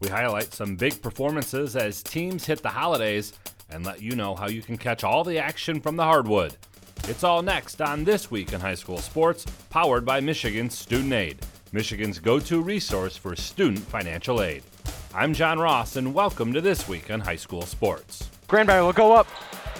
We highlight some big performances as teams hit the holidays and let you know how you can catch all the action from the hardwood. It's all next on This Week in High School Sports, powered by Michigan Student Aid, Michigan's go to resource for student financial aid. I'm John Ross, and welcome to This Week in High School Sports. Granberry will go up,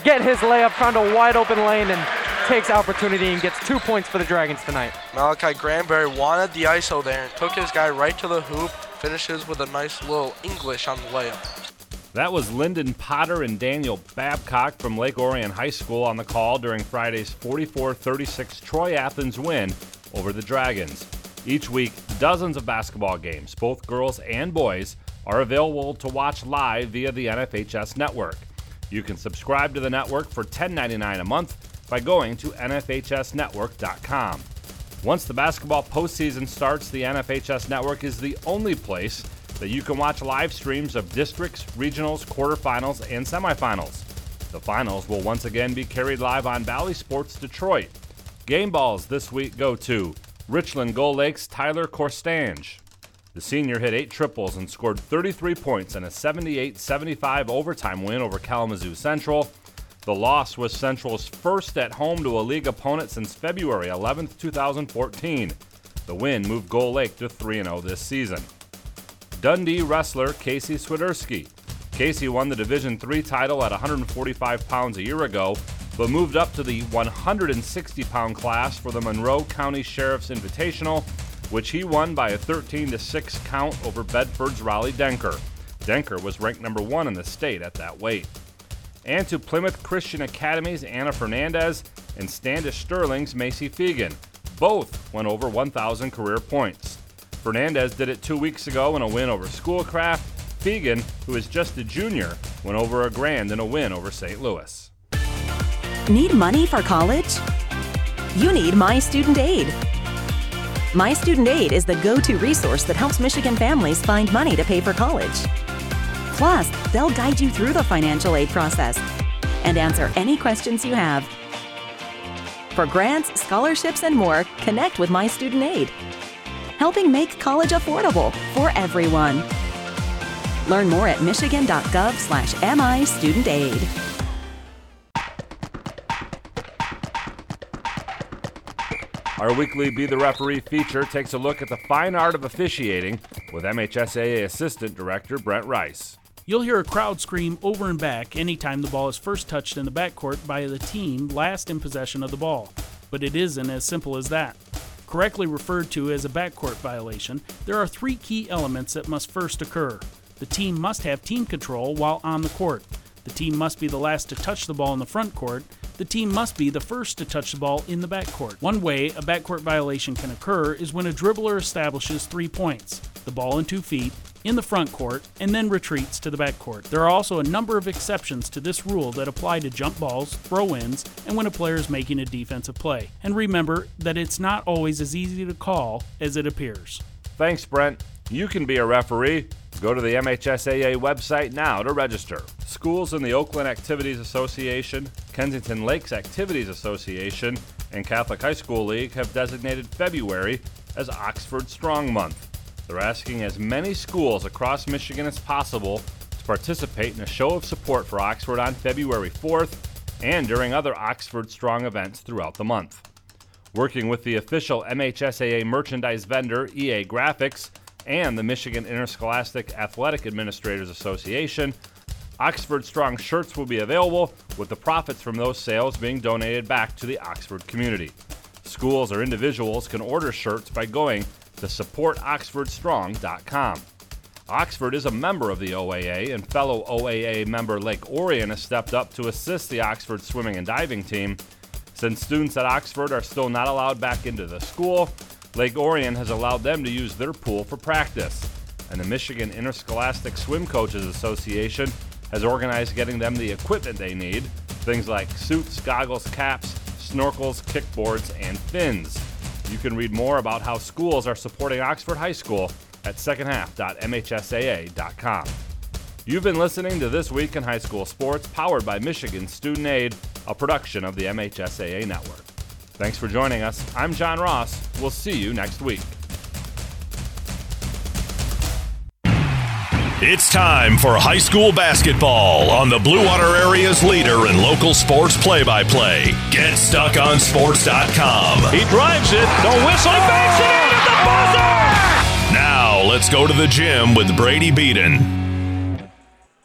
get his layup, found a wide open lane, and takes opportunity and gets two points for the Dragons tonight. Malachi Granberry wanted the ISO there and took his guy right to the hoop, finishes with a nice little English on the layup. That was Lyndon Potter and Daniel Babcock from Lake Orion High School on the call during Friday's 44 36 Troy Athens win over the Dragons. Each week, dozens of basketball games, both girls and boys, are available to watch live via the NFHS network. You can subscribe to the network for $10.99 a month by going to NFHSnetwork.com. Once the basketball postseason starts, the NFHS network is the only place that you can watch live streams of districts, regionals, quarterfinals, and semifinals. The finals will once again be carried live on Bally Sports Detroit. Game balls this week go to Richland Gull Lakes Tyler Corstange. The senior hit eight triples and scored 33 points in a 78 75 overtime win over Kalamazoo Central. The loss was Central's first at home to a league opponent since February 11, 2014. The win moved Gull Lake to 3 0 this season. Dundee wrestler Casey Swiderski. Casey won the Division III title at 145 pounds a year ago, but moved up to the 160 pound class for the Monroe County Sheriff's Invitational, which he won by a 13 6 count over Bedford's Raleigh Denker. Denker was ranked number one in the state at that weight. And to Plymouth Christian Academy's Anna Fernandez and Standish Sterling's Macy Fegan. Both went over 1,000 career points. Fernandez did it two weeks ago in a win over Schoolcraft. Fegan, who is just a junior, went over a grand in a win over St. Louis. Need money for college? You need My Student Aid. My Student Aid is the go to resource that helps Michigan families find money to pay for college. Plus, they'll guide you through the financial aid process and answer any questions you have. For grants, scholarships, and more, connect with My Student Aid helping make college affordable for everyone. Learn more at michigan.gov slash MI Student Aid. Our weekly Be the Referee feature takes a look at the fine art of officiating with MHSAA Assistant Director Brent Rice. You'll hear a crowd scream over and back anytime the ball is first touched in the backcourt by the team last in possession of the ball. But it isn't as simple as that correctly referred to as a backcourt violation, there are three key elements that must first occur. The team must have team control while on the court. The team must be the last to touch the ball in the front court. The team must be the first to touch the ball in the backcourt. One way a backcourt violation can occur is when a dribbler establishes three points the ball in two feet, in the front court and then retreats to the back court. There are also a number of exceptions to this rule that apply to jump balls, throw ins, and when a player is making a defensive play. And remember that it's not always as easy to call as it appears. Thanks, Brent. You can be a referee. Go to the MHSAA website now to register. Schools in the Oakland Activities Association, Kensington Lakes Activities Association, and Catholic High School League have designated February as Oxford Strong Month. They're asking as many schools across Michigan as possible to participate in a show of support for Oxford on February 4th and during other Oxford Strong events throughout the month. Working with the official MHSAA merchandise vendor EA Graphics and the Michigan Interscholastic Athletic Administrators Association, Oxford Strong shirts will be available, with the profits from those sales being donated back to the Oxford community. Schools or individuals can order shirts by going to supportoxfordstrong.com. Oxford is a member of the OAA, and fellow OAA member Lake Orion has stepped up to assist the Oxford swimming and diving team. Since students at Oxford are still not allowed back into the school, Lake Orion has allowed them to use their pool for practice. And the Michigan Interscholastic Swim Coaches Association has organized getting them the equipment they need things like suits, goggles, caps, snorkels, kickboards, and fins. You can read more about how schools are supporting Oxford High School at secondhalf.mhsaa.com. You've been listening to This Week in High School Sports, powered by Michigan Student Aid, a production of the MHSAA Network. Thanks for joining us. I'm John Ross. We'll see you next week. It's time for high school basketball on the Blue Water Area's leader in local sports play by play. Get GetStuckOnSports.com. He drives it. The whistle. He banks it in at the buzzer. Now let's go to the gym with Brady Beaton.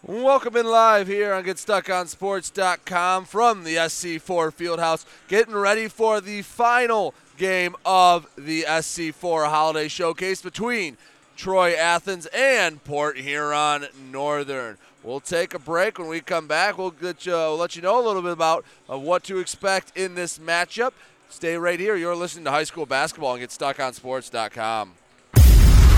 Welcome in live here on GetStuckOnSports.com from the SC4 Fieldhouse. Getting ready for the final game of the SC4 Holiday Showcase between Troy Athens and Port Huron Northern. We'll take a break. When we come back, we'll, get you, we'll let you know a little bit about uh, what to expect in this matchup. Stay right here. You're listening to high school basketball and GetStuckOnSports.com.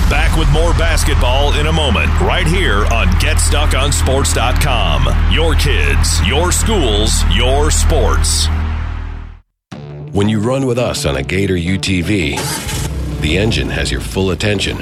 Back with more basketball in a moment, right here on GetStuckOnSports.com. Your kids, your schools, your sports. When you run with us on a Gator UTV, the engine has your full attention.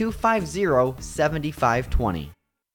250 7520.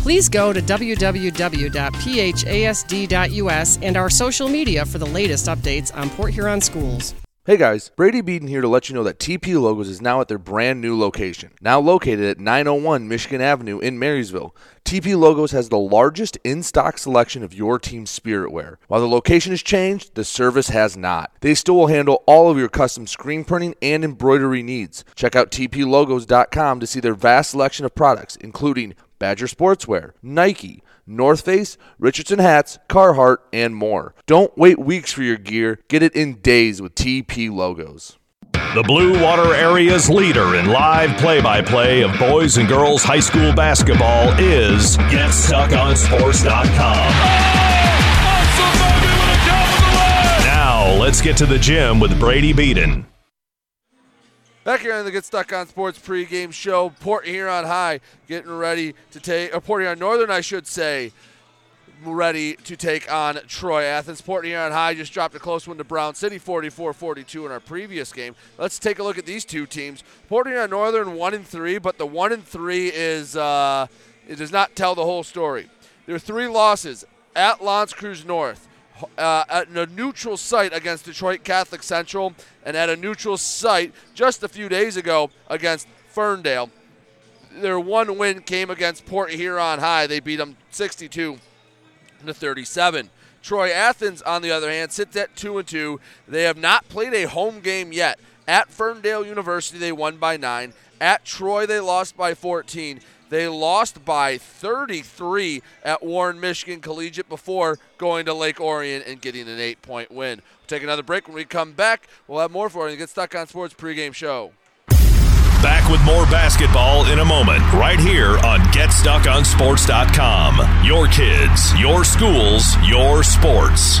Please go to www.phasd.us and our social media for the latest updates on Port Huron schools. Hey guys, Brady Beaton here to let you know that TP Logos is now at their brand new location. Now located at 901 Michigan Avenue in Marysville, TP Logos has the largest in stock selection of your team's spirit wear. While the location has changed, the service has not. They still will handle all of your custom screen printing and embroidery needs. Check out tplogos.com to see their vast selection of products, including Badger Sportswear, Nike, North Face, Richardson hats, Carhartt, and more. Don't wait weeks for your gear. Get it in days with TP logos. The Blue Water Area's leader in live play by play of boys and girls high school basketball is GetStuckOnSports.com. Now, let's get to the gym with Brady Beaton. Back here on the Get Stuck on Sports pregame show, Port Huron High getting ready to take, or Port Huron Northern, I should say, ready to take on Troy Athens. Port Huron High just dropped a close one to Brown City, 44-42 in our previous game. Let's take a look at these two teams. Port Huron Northern one and three, but the one and three is uh, it does not tell the whole story. There are three losses at L'Anse Creuse North, uh, at a neutral site against Detroit Catholic Central and at a neutral site just a few days ago against Ferndale. their one win came against Port Huron High. They beat them 62 to 37. Troy Athens, on the other hand, sits at two and two. They have not played a home game yet. At Ferndale University, they won by nine. At Troy, they lost by 14. They lost by 33 at Warren Michigan Collegiate before going to Lake Orion and getting an eight point win. We'll take another break. When we come back, we'll have more for you. Get Stuck on Sports pregame show. Back with more basketball in a moment, right here on GetStuckOnSports.com. Your kids, your schools, your sports.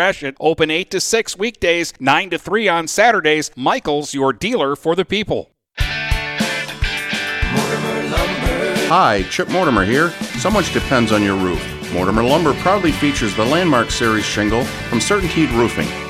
Gratiot. Open 8 to 6 weekdays, 9 to 3 on Saturdays. Michaels, your dealer for the people. Hi, Chip Mortimer here. So much depends on your roof. Mortimer Lumber proudly features the Landmark Series shingle from Certainteed Roofing.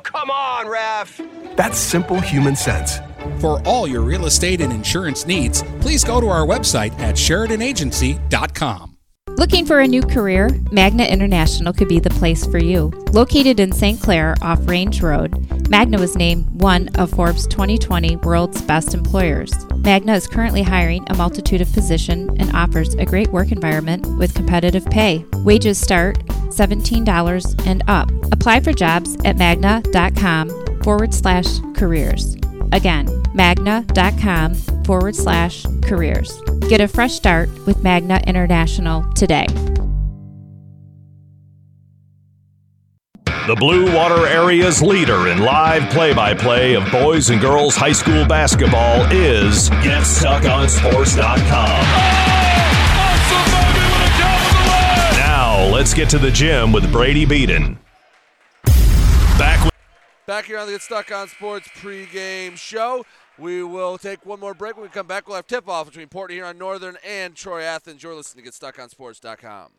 come on, ref! That's simple human sense. For all your real estate and insurance needs, please go to our website at SheridanAgency.com. Looking for a new career? Magna International could be the place for you. Located in St. Clair off Range Road, Magna was named one of Forbes 2020 World's Best Employers. Magna is currently hiring a multitude of positions and offers a great work environment with competitive pay. Wages start $17 and up. Apply for jobs at magna.com forward slash careers. Again, magna.com forward slash careers. Get a fresh start with Magna International today. The Blue Water Area's leader in live play by play of boys and girls high school basketball is GetStuckOnSports.com. Now, let's get to the gym with Brady Beaton. Back with Back here on the Get Stuck on Sports pregame show. We will take one more break. When we come back, we'll have tip off between Port Huron Northern and Troy Athens. You're listening to GetStuckOnSports.com.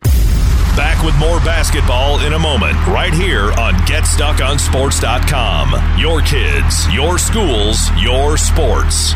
Back with more basketball in a moment, right here on GetStuckOnSports.com. Your kids, your schools, your sports.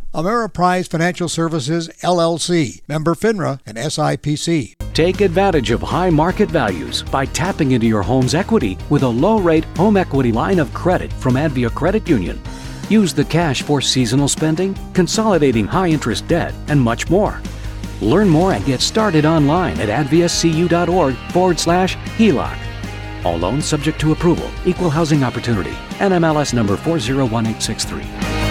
Ameriprise Financial Services, LLC, member FINRA and SIPC. Take advantage of high market values by tapping into your home's equity with a low rate home equity line of credit from Advia Credit Union. Use the cash for seasonal spending, consolidating high interest debt, and much more. Learn more and get started online at adviacu.org forward slash HELOC. All loans subject to approval, equal housing opportunity, NMLS number 401863.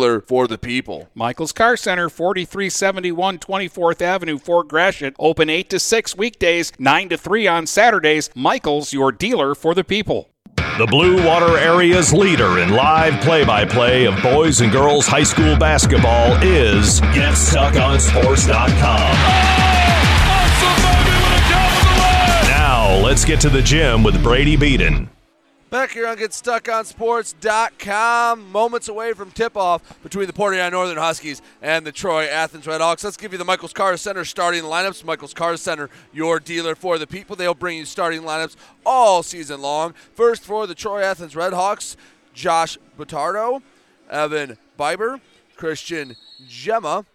for the people. Michaels Car Center, 4371 24th Avenue, Fort Gratiot. Open 8 to 6 weekdays, 9 to 3 on Saturdays. Michaels, your dealer for the people. The Blue Water Area's leader in live play by play of boys and girls high school basketball is GetStuckOnSports.com. Now, let's get to the gym with Brady Beaton. Back here on GetStuckOnSports.com, moments away from tip-off between the Port Northern Huskies and the Troy Athens Redhawks. Let's give you the Michaels Car Center starting lineups. Michaels Car Center, your dealer for the people. They'll bring you starting lineups all season long. First for the Troy Athens Redhawks, Josh Batardo, Evan Biber, Christian Gemma.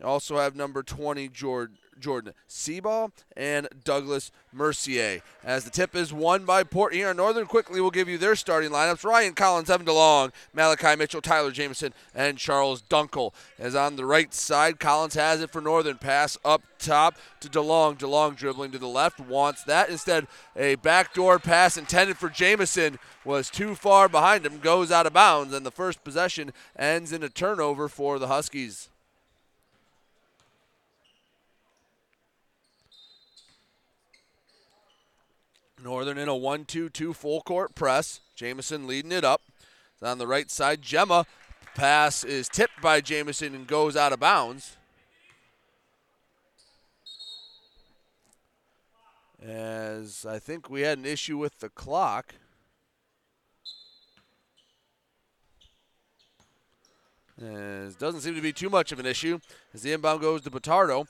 You also have number 20, Jordan. Jordan Seaball and Douglas Mercier. As the tip is won by Port Huron Northern, quickly we'll give you their starting lineups. Ryan Collins, Evan DeLong, Malachi Mitchell, Tyler Jameson, and Charles Dunkel. As on the right side, Collins has it for Northern. Pass up top to DeLong. DeLong dribbling to the left, wants that. Instead, a backdoor pass intended for Jameson was too far behind him, goes out of bounds, and the first possession ends in a turnover for the Huskies. Northern in a 1 2 2 full court press. Jameson leading it up. On the right side, Gemma. Pass is tipped by Jameson and goes out of bounds. As I think we had an issue with the clock. As doesn't seem to be too much of an issue as the inbound goes to Batardo.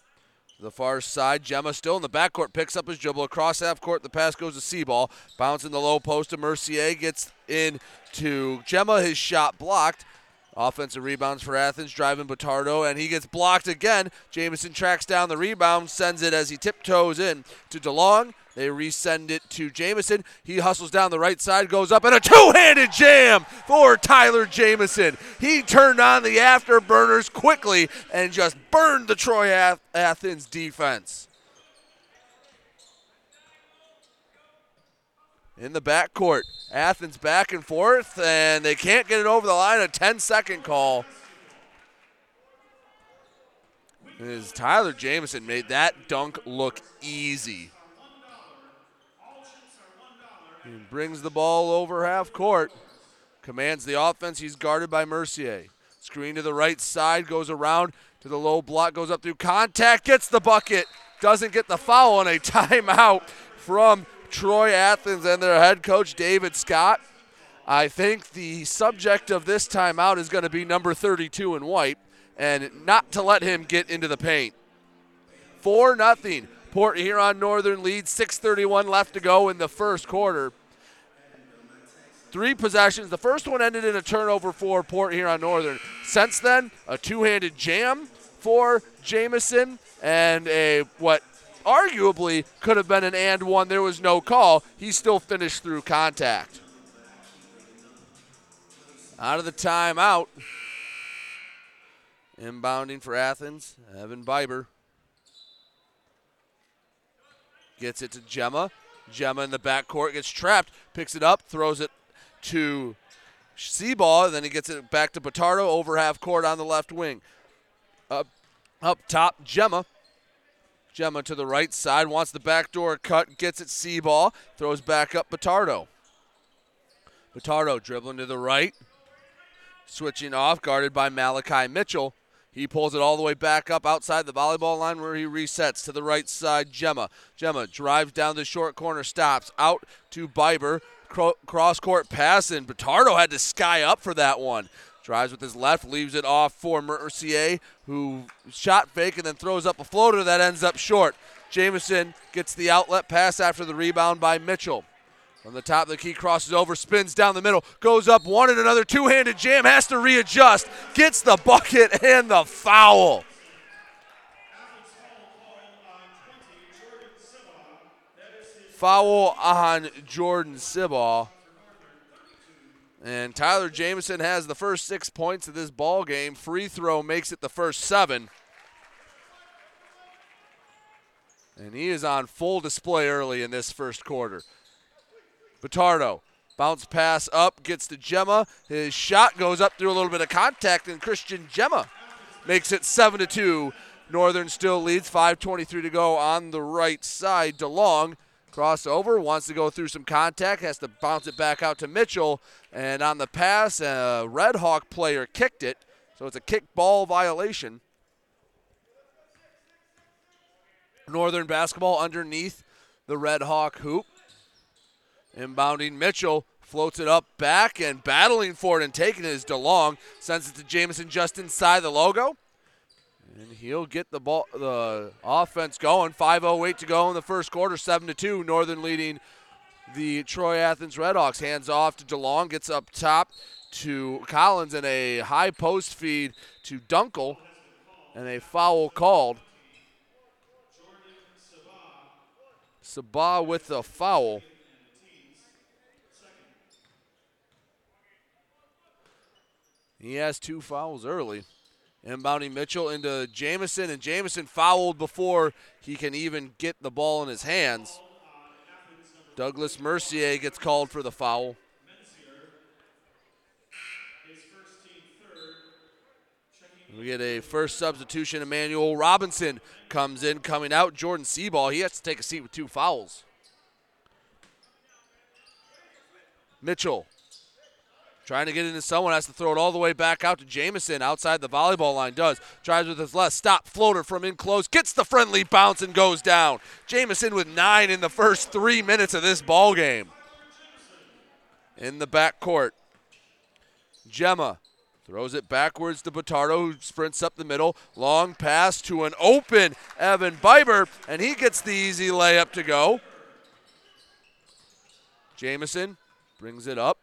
The far side, Gemma still in the backcourt, picks up his dribble across half court. The pass goes to Seaball, bouncing the low post to Mercier, gets in to Gemma. His shot blocked. Offensive rebounds for Athens, driving Batardo, and he gets blocked again. Jameson tracks down the rebound, sends it as he tiptoes in to DeLong. They resend it to Jameson. He hustles down the right side, goes up, and a two-handed jam for Tyler Jameson. He turned on the afterburners quickly and just burned the Troy Athens defense. in the backcourt. Athens back and forth, and they can't get it over the line. A 10 second call. As Tyler Jamison made that dunk look easy. He brings the ball over half court. Commands the offense. He's guarded by Mercier. Screen to the right side, goes around to the low block, goes up through contact, gets the bucket, doesn't get the foul on a timeout from Troy Athens and their head coach, David Scott. I think the subject of this timeout is going to be number 32 in white and not to let him get into the paint. 4 nothing. Port Huron Northern leads, 6.31 left to go in the first quarter. Three possessions. The first one ended in a turnover for Port Huron Northern. Since then, a two handed jam for Jamison and a what arguably could have been an and one. There was no call. He still finished through contact. Out of the timeout. Inbounding for Athens, Evan Biber. Gets it to Gemma. Gemma in the backcourt gets trapped, picks it up, throws it to Seaball, then he gets it back to Batardo over half court on the left wing. Up, up top, Gemma. Gemma to the right side, wants the backdoor cut, gets it Seaball, throws back up Batardo. Batardo dribbling to the right, switching off, guarded by Malachi Mitchell. He pulls it all the way back up outside the volleyball line where he resets to the right side. Gemma. Gemma drives down the short corner, stops out to Biber. Cross court pass, and Batardo had to sky up for that one. Drives with his left, leaves it off for Mercier, who shot fake and then throws up a floater that ends up short. Jamison gets the outlet pass after the rebound by Mitchell. From the top of the key, crosses over, spins down the middle, goes up one and another two handed jam, has to readjust, gets the bucket and the foul. Foul on Jordan Siball. And Tyler Jamison has the first six points of this ball game. Free throw makes it the first seven. And he is on full display early in this first quarter. Batardo. Bounce pass up, gets to Gemma. His shot goes up through a little bit of contact, and Christian Gemma makes it 7 to 2. Northern still leads, 5.23 to go on the right side. DeLong crossover, wants to go through some contact, has to bounce it back out to Mitchell. And on the pass, a Red Hawk player kicked it, so it's a kick ball violation. Northern basketball underneath the Red Hawk hoop. Inbounding Mitchell floats it up back and battling for it and taking it is DeLong. Sends it to Jamison just inside the logo. And he'll get the ball the offense going. 5.08 to go in the first quarter, 7 to 2. Northern leading the Troy Athens Redhawks. Hands off to DeLong, gets up top to Collins and a high post feed to Dunkel. And a foul called. Seaball with the foul. He has two fouls early. Inbounding Mitchell into Jamison, and Jamison fouled before he can even get the ball in his hands. Douglas Mercier gets called for the foul. We get a first substitution. Emmanuel Robinson comes in, coming out. Jordan Seaball, he has to take a seat with two fouls. Mitchell Trying to get into someone has to throw it all the way back out to Jamison outside the volleyball line. Does. Tries with his left. Stop. Floater from in close. Gets the friendly bounce and goes down. Jamison with nine in the first three minutes of this ball game. In the back court. Gemma throws it backwards to Batardo, who sprints up the middle. Long pass to an open Evan Biber, and he gets the easy layup to go. Jamison brings it up.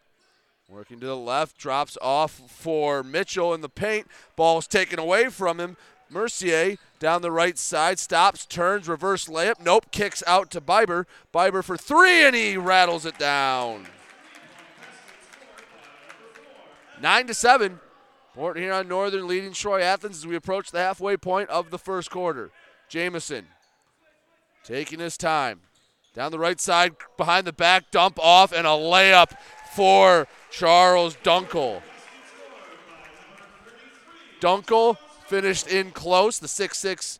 Working to the left, drops off for Mitchell in the paint. Ball's taken away from him. Mercier down the right side, stops, turns, reverse layup. Nope, kicks out to Biber. Biber for three, and he rattles it down. Nine to seven. Port Huron Northern leading Troy Athens as we approach the halfway point of the first quarter. Jamison taking his time. Down the right side, behind the back, dump off, and a layup for Charles Dunkel. Dunkel finished in close, the six-six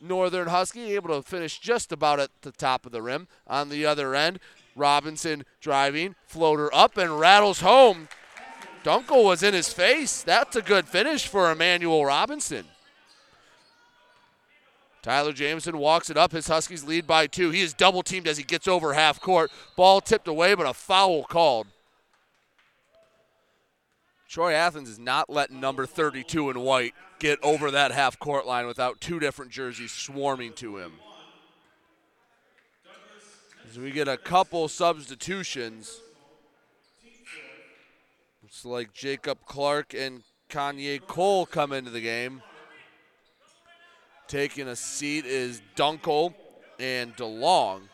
Northern Husky, able to finish just about at the top of the rim. On the other end, Robinson driving, floater up, and rattles home. Dunkel was in his face. That's a good finish for Emmanuel Robinson. Tyler Jameson walks it up. His Huskies lead by two. He is double teamed as he gets over half court. Ball tipped away, but a foul called. Troy Athens is not letting number 32 in white get over that half court line without two different jerseys swarming to him. As we get a couple substitutions. Looks like Jacob Clark and Kanye Cole come into the game. Taking a seat is Dunkel and DeLong.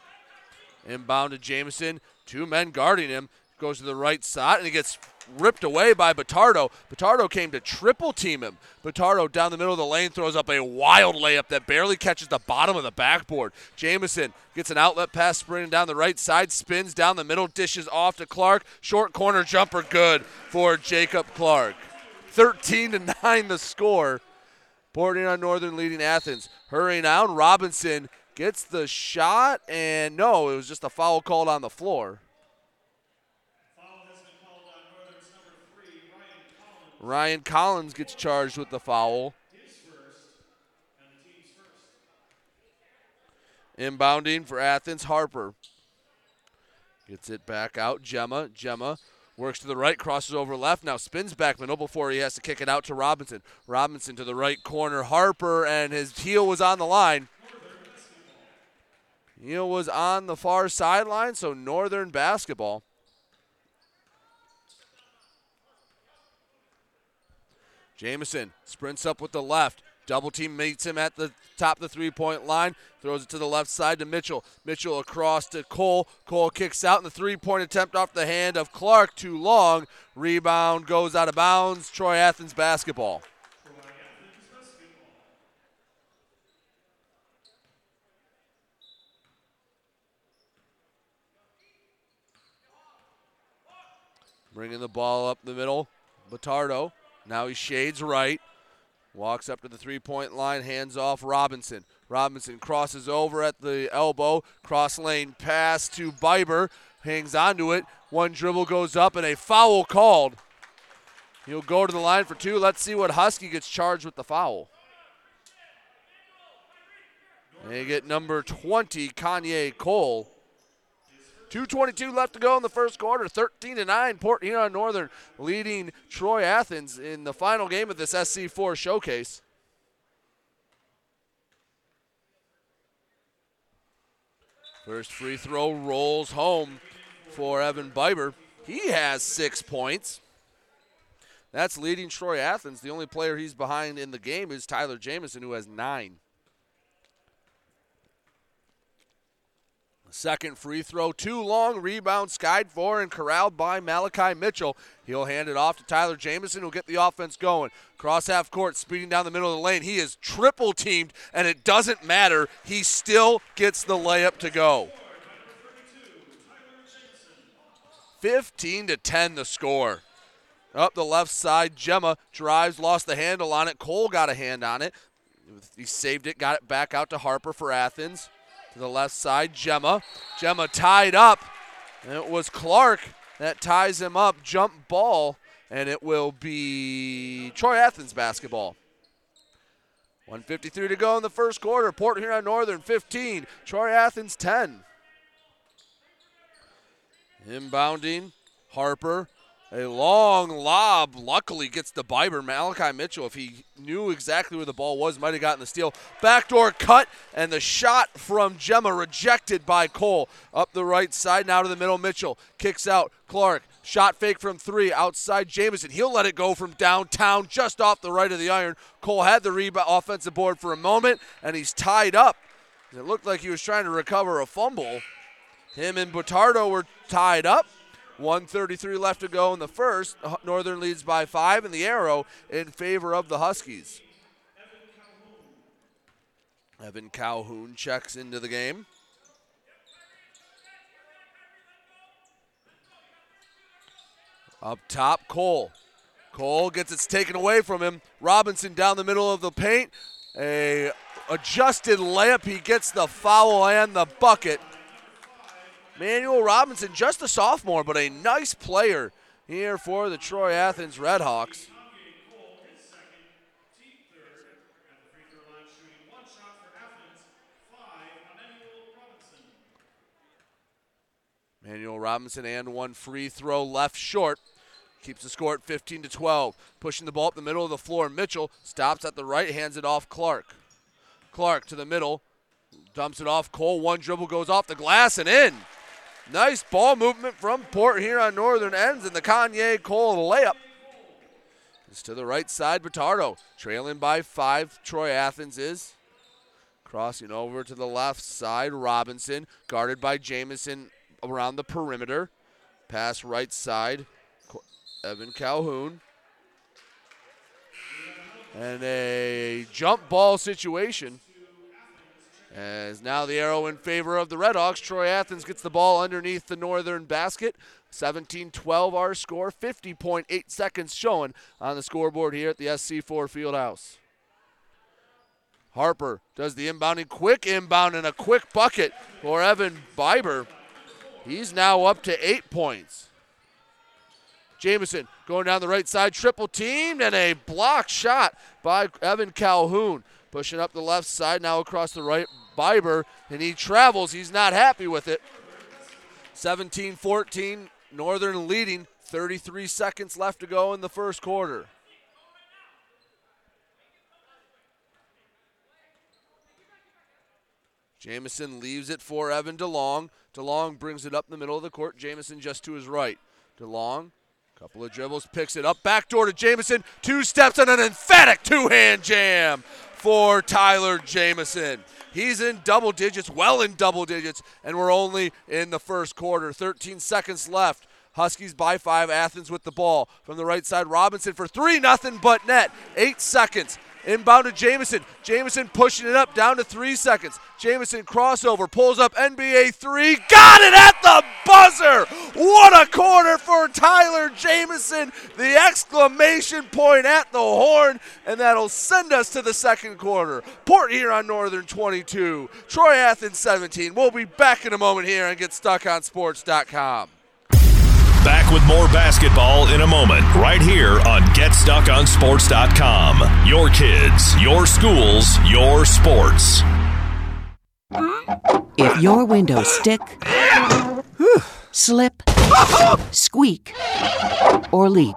Inbound to Jameson. Two men guarding him. Goes to the right side and he gets ripped away by Batardo. Batardo came to triple team him. Batardo down the middle of the lane throws up a wild layup that barely catches the bottom of the backboard. Jamison gets an outlet pass sprinting down the right side, spins down the middle, dishes off to Clark. Short corner jumper good for Jacob Clark. 13 to 9 the score. Port Huron Northern leading Athens. Hurrying down, Robinson gets the shot, and no, it was just a foul called on the floor. Ryan Collins gets charged with the foul. Inbounding for Athens, Harper. Gets it back out. Gemma. Gemma works to the right, crosses over left, now spins back middle before he has to kick it out to Robinson. Robinson to the right corner. Harper, and his heel was on the line. Heel was on the far sideline, so Northern basketball. Jameson sprints up with the left. Double team meets him at the top of the three point line. Throws it to the left side to Mitchell. Mitchell across to Cole. Cole kicks out, and the three point attempt off the hand of Clark. Too long. Rebound goes out of bounds. Troy Athens basketball. Bringing the ball up the middle. Batardo. Now he shades right. Walks up to the three point line, hands off Robinson. Robinson crosses over at the elbow, cross lane pass to Biber, hangs onto it. One dribble goes up, and a foul called. He'll go to the line for two. Let's see what Husky gets charged with the foul. They get number 20, Kanye Cole. 2.22 left to go in the first quarter. 13 to 9. Port Huron Northern leading Troy Athens in the final game of this SC4 showcase. First free throw rolls home for Evan Biber. He has six points. That's leading Troy Athens. The only player he's behind in the game is Tyler Jameson, who has nine. Second free throw, too long. Rebound skied for and corralled by Malachi Mitchell. He'll hand it off to Tyler Jameson, who'll get the offense going. Cross half court, speeding down the middle of the lane. He is triple teamed, and it doesn't matter. He still gets the layup to go. 15 to 10 the score. Up the left side, Gemma drives, lost the handle on it. Cole got a hand on it. He saved it, got it back out to Harper for Athens. To the left side, Gemma. Gemma tied up. And it was Clark that ties him up. Jump ball, and it will be Troy Athens basketball. 153 to go in the first quarter. Port Huron Northern 15, Troy Athens 10. Inbounding, Harper a long lob, luckily gets the Biber. Malachi Mitchell, if he knew exactly where the ball was, might have gotten the steal. Backdoor cut, and the shot from Gemma rejected by Cole. Up the right side, now to the middle. Mitchell kicks out. Clark, shot fake from three, outside Jameson. He'll let it go from downtown, just off the right of the iron. Cole had the rebound offensive board for a moment, and he's tied up. It looked like he was trying to recover a fumble. Him and Batardo were tied up. 133 left to go in the first. Northern leads by five, and the arrow in favor of the Huskies. Evan Calhoun checks into the game. Up top, Cole. Cole gets it taken away from him. Robinson down the middle of the paint. A adjusted layup. He gets the foul and the bucket. Manuel Robinson, just a sophomore, but a nice player here for the Troy Athens Redhawks. Manuel Robinson and one free throw left short. Keeps the score at 15 to 12. Pushing the ball up the middle of the floor. Mitchell stops at the right, hands it off Clark. Clark to the middle, dumps it off Cole. One dribble goes off the glass and in. Nice ball movement from Port Huron Northern ends and the Kanye Cole layup. It's to the right side. Batardo trailing by five. Troy Athens is crossing over to the left side. Robinson guarded by Jamison around the perimeter. Pass right side. Evan Calhoun. And a jump ball situation. As now the arrow in favor of the Redhawks. Troy Athens gets the ball underneath the northern basket. 17 12 our score. 50.8 seconds showing on the scoreboard here at the SC4 Fieldhouse. Harper does the inbounding, quick inbound, and a quick bucket for Evan Biber. He's now up to eight points. Jamison going down the right side, triple teamed, and a block shot by Evan Calhoun. Pushing up the left side, now across the right, Biber, and he travels. He's not happy with it. 17 14, Northern leading, 33 seconds left to go in the first quarter. Jamison leaves it for Evan DeLong. DeLong brings it up the middle of the court. Jamison just to his right. DeLong, couple of dribbles, picks it up, backdoor to Jamison. Two steps and an emphatic two hand jam for Tyler Jamison. He's in double digits, well in double digits, and we're only in the first quarter. 13 seconds left. Huskies by five. Athens with the ball from the right side. Robinson for three, nothing but net. Eight seconds. Inbound to Jamison. Jamison pushing it up down to three seconds. Jamison crossover, pulls up NBA three. Got it at the buzzer! What a corner for Tyler Jamison. The exclamation point at the horn, and that'll send us to the second quarter. Port Huron Northern 22, Troy Athens 17. We'll be back in a moment here and GetStuckOnSports.com. Back with more basketball in a moment, right here on GetStuckOnSports.com. Your kids, your schools, your sports. If your windows stick, slip, squeak, or leak,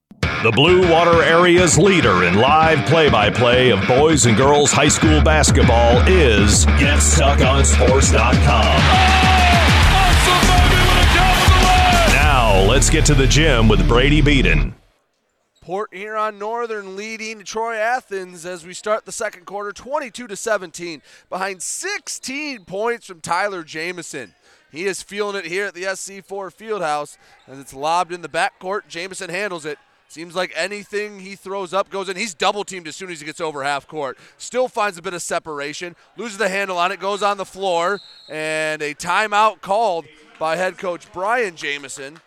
The Blue Water Area's leader in live play by play of boys and girls high school basketball is GetStuckOnSports.com. Now, let's get to the gym with Brady Beaton. Port Huron Northern leading Troy Athens as we start the second quarter 22 to 17 behind 16 points from Tyler Jamison. He is feeling it here at the SC4 Fieldhouse as it's lobbed in the backcourt. Jamison handles it. Seems like anything he throws up goes in. He's double teamed as soon as he gets over half court. Still finds a bit of separation. Loses the handle on it. Goes on the floor. And a timeout called by head coach Brian Jamison.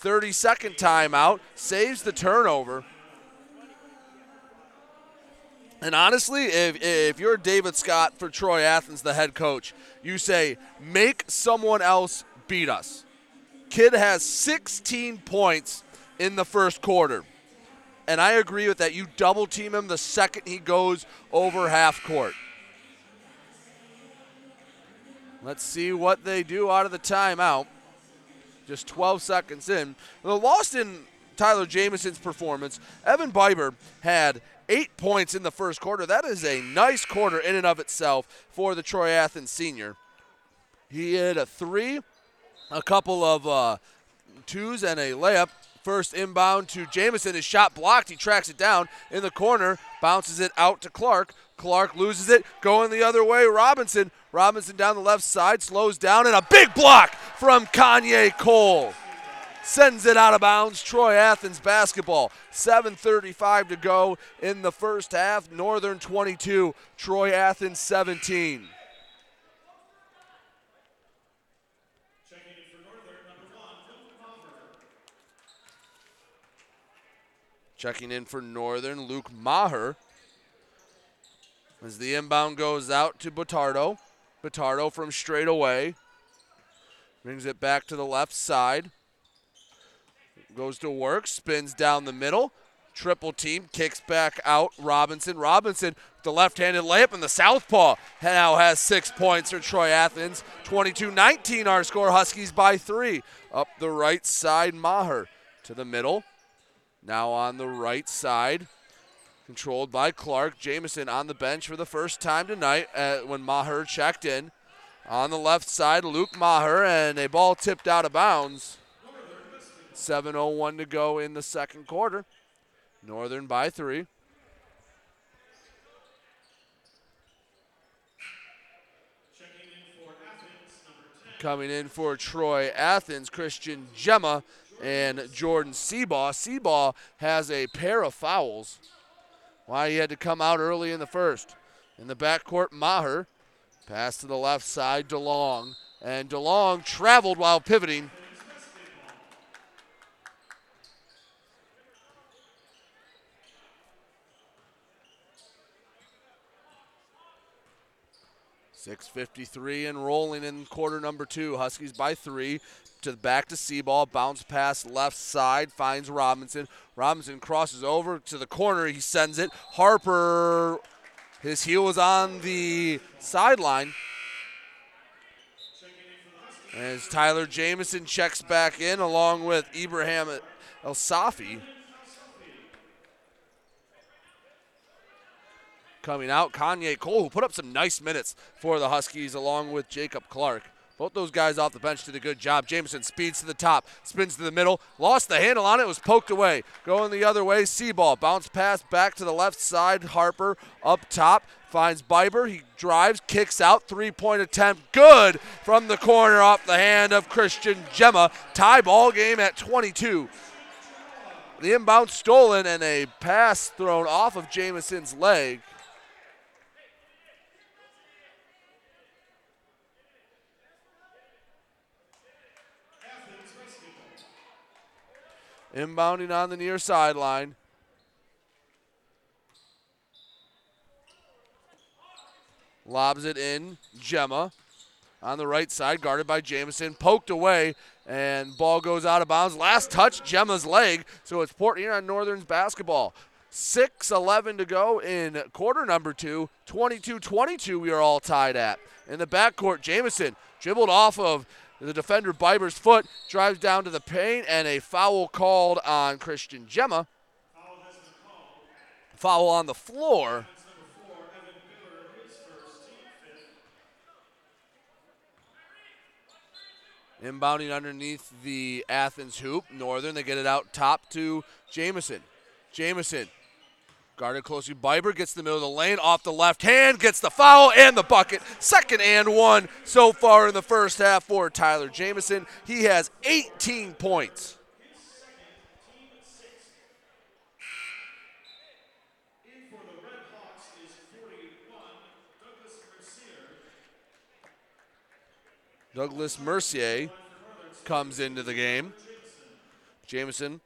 30 second timeout. Saves the turnover. And honestly, if, if you're David Scott for Troy Athens, the head coach, you say, make someone else beat us. Kid has 16 points in the first quarter. And I agree with that. You double team him the second he goes over half court. Let's see what they do out of the timeout. Just 12 seconds in. The lost in Tyler Jamison's performance, Evan Biber had eight points in the first quarter. That is a nice quarter in and of itself for the Troy Athens senior. He hit a three, a couple of uh, twos, and a layup First inbound to Jamison. His shot blocked. He tracks it down in the corner, bounces it out to Clark. Clark loses it, going the other way. Robinson. Robinson down the left side, slows down, and a big block from Kanye Cole. Sends it out of bounds. Troy Athens basketball. 7.35 to go in the first half. Northern 22, Troy Athens 17. Checking in for Northern, Luke Maher. As the inbound goes out to Botardo. Botardo from straight away. Brings it back to the left side. Goes to work, spins down the middle. Triple team, kicks back out. Robinson. Robinson, the left handed layup, and the southpaw now has six points for Troy Athens. 22 19 our score. Huskies by three. Up the right side, Maher to the middle. Now on the right side, controlled by Clark. Jamison on the bench for the first time tonight uh, when Maher checked in. On the left side, Luke Maher, and a ball tipped out of bounds. 7.01 to go in the second quarter. Northern by three. Coming in for Troy Athens, Christian Gemma and Jordan Seaball. Seaball has a pair of fouls. Why he had to come out early in the first. In the backcourt, Maher. Pass to the left side, DeLong. And DeLong traveled while pivoting. Six fifty-three and rolling in quarter number two. Huskies by three to the back to Seaball. Bounce pass left side. Finds Robinson. Robinson crosses over to the corner. He sends it. Harper, his heel is on the sideline. As Tyler Jamison checks back in along with Ibrahim El Safi. Coming out, Kanye Cole, who put up some nice minutes for the Huskies along with Jacob Clark. Both those guys off the bench did a good job. Jamison speeds to the top, spins to the middle, lost the handle on it, was poked away. Going the other way, Seaball. Bounce pass back to the left side. Harper up top, finds Biber. He drives, kicks out, three point attempt. Good from the corner off the hand of Christian Gemma. Tie ball game at 22. The inbound stolen and a pass thrown off of Jamison's leg. Inbounding on the near sideline. Lobs it in. Gemma on the right side, guarded by Jamison. Poked away, and ball goes out of bounds. Last touch, Gemma's leg. So it's Port Huron Northern's basketball. 6 11 to go in quarter number two. 22 22, we are all tied at. In the backcourt, Jamison dribbled off of the defender Biber's foot drives down to the paint, and a foul called on Christian Gemma. Foul on the floor. Inbounding underneath the Athens hoop. Northern, they get it out top to Jamison. Jamison Guarded closely. Biber gets the middle of the lane off the left hand, gets the foul and the bucket. Second and one so far in the first half for Tyler Jamison. He has 18 points. Douglas Mercier comes into the game. Jamison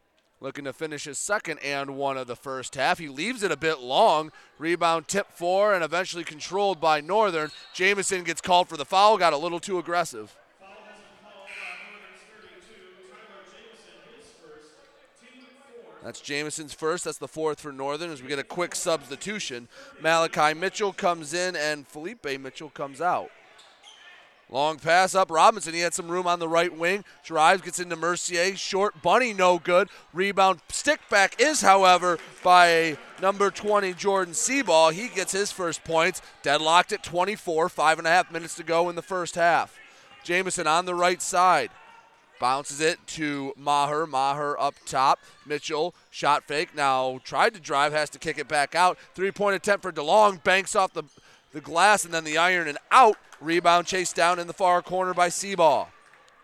looking to finish his second and one of the first half. He leaves it a bit long. Rebound tip four and eventually controlled by Northern. Jamison gets called for the foul, got a little too aggressive. That's Jamison's first. That's the fourth for Northern as we get a quick substitution. Malachi Mitchell comes in and Felipe Mitchell comes out. Long pass up Robinson. He had some room on the right wing. Drives, gets into Mercier. Short bunny, no good. Rebound stick back is, however, by number 20, Jordan Seaball. He gets his first points. Deadlocked at 24. Five and a half minutes to go in the first half. Jamison on the right side. Bounces it to Maher. Maher up top. Mitchell, shot fake. Now tried to drive, has to kick it back out. Three point attempt for DeLong. Banks off the, the glass and then the iron and out. Rebound chased down in the far corner by Seaball.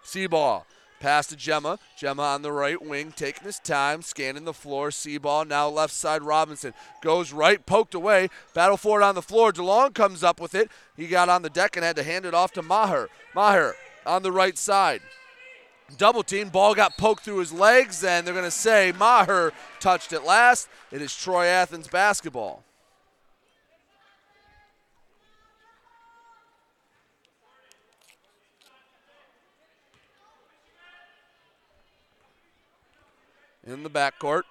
Seaball. Pass to Gemma. Gemma on the right wing, taking his time, scanning the floor. Seaball now left side. Robinson goes right, poked away. Battle for it on the floor. DeLong comes up with it. He got on the deck and had to hand it off to Maher. Maher on the right side. Double team, ball got poked through his legs, and they're going to say Maher touched it last. It is Troy Athens basketball. In the backcourt.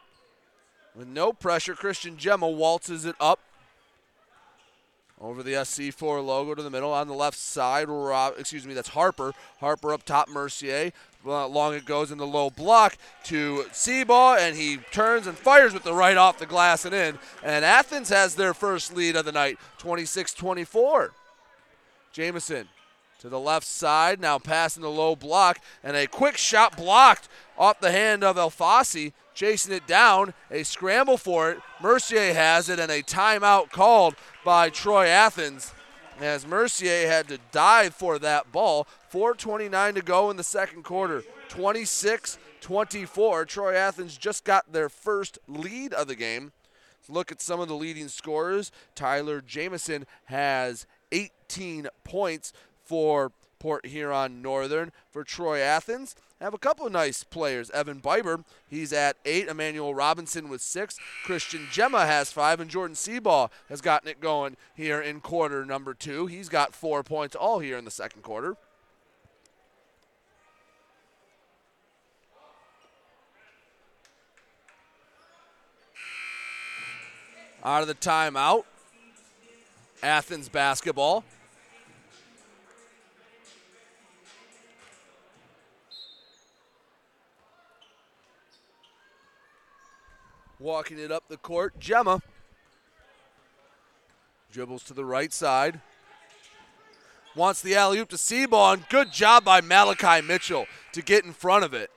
With no pressure, Christian Gemma waltzes it up over the SC4 logo to the middle on the left side. Rob, excuse me, that's Harper. Harper up top, Mercier. Long it goes in the low block to Seaball, and he turns and fires with the right off the glass and in. And Athens has their first lead of the night, 26 24. Jamison to the left side, now passing the low block, and a quick shot blocked off the hand of El Safi, chasing it down. A scramble for it. Mercier has it, and a timeout called by Troy Athens as Mercier had to dive for that ball. 4.29 to go in the second quarter. 26 24. Troy Athens just got their first lead of the game. Let's look at some of the leading scorers. Tyler Jamison has 18 points for Port Huron Northern. For Troy Athens, have a couple of nice players. Evan Biber, he's at eight. Emmanuel Robinson with six. Christian Gemma has five, and Jordan Seaball has gotten it going here in quarter number two. He's got four points all here in the second quarter. Out of the timeout, Athens basketball. Walking it up the court, Gemma. Dribbles to the right side. Wants the alley oop to Seaball, and good job by Malachi Mitchell to get in front of it.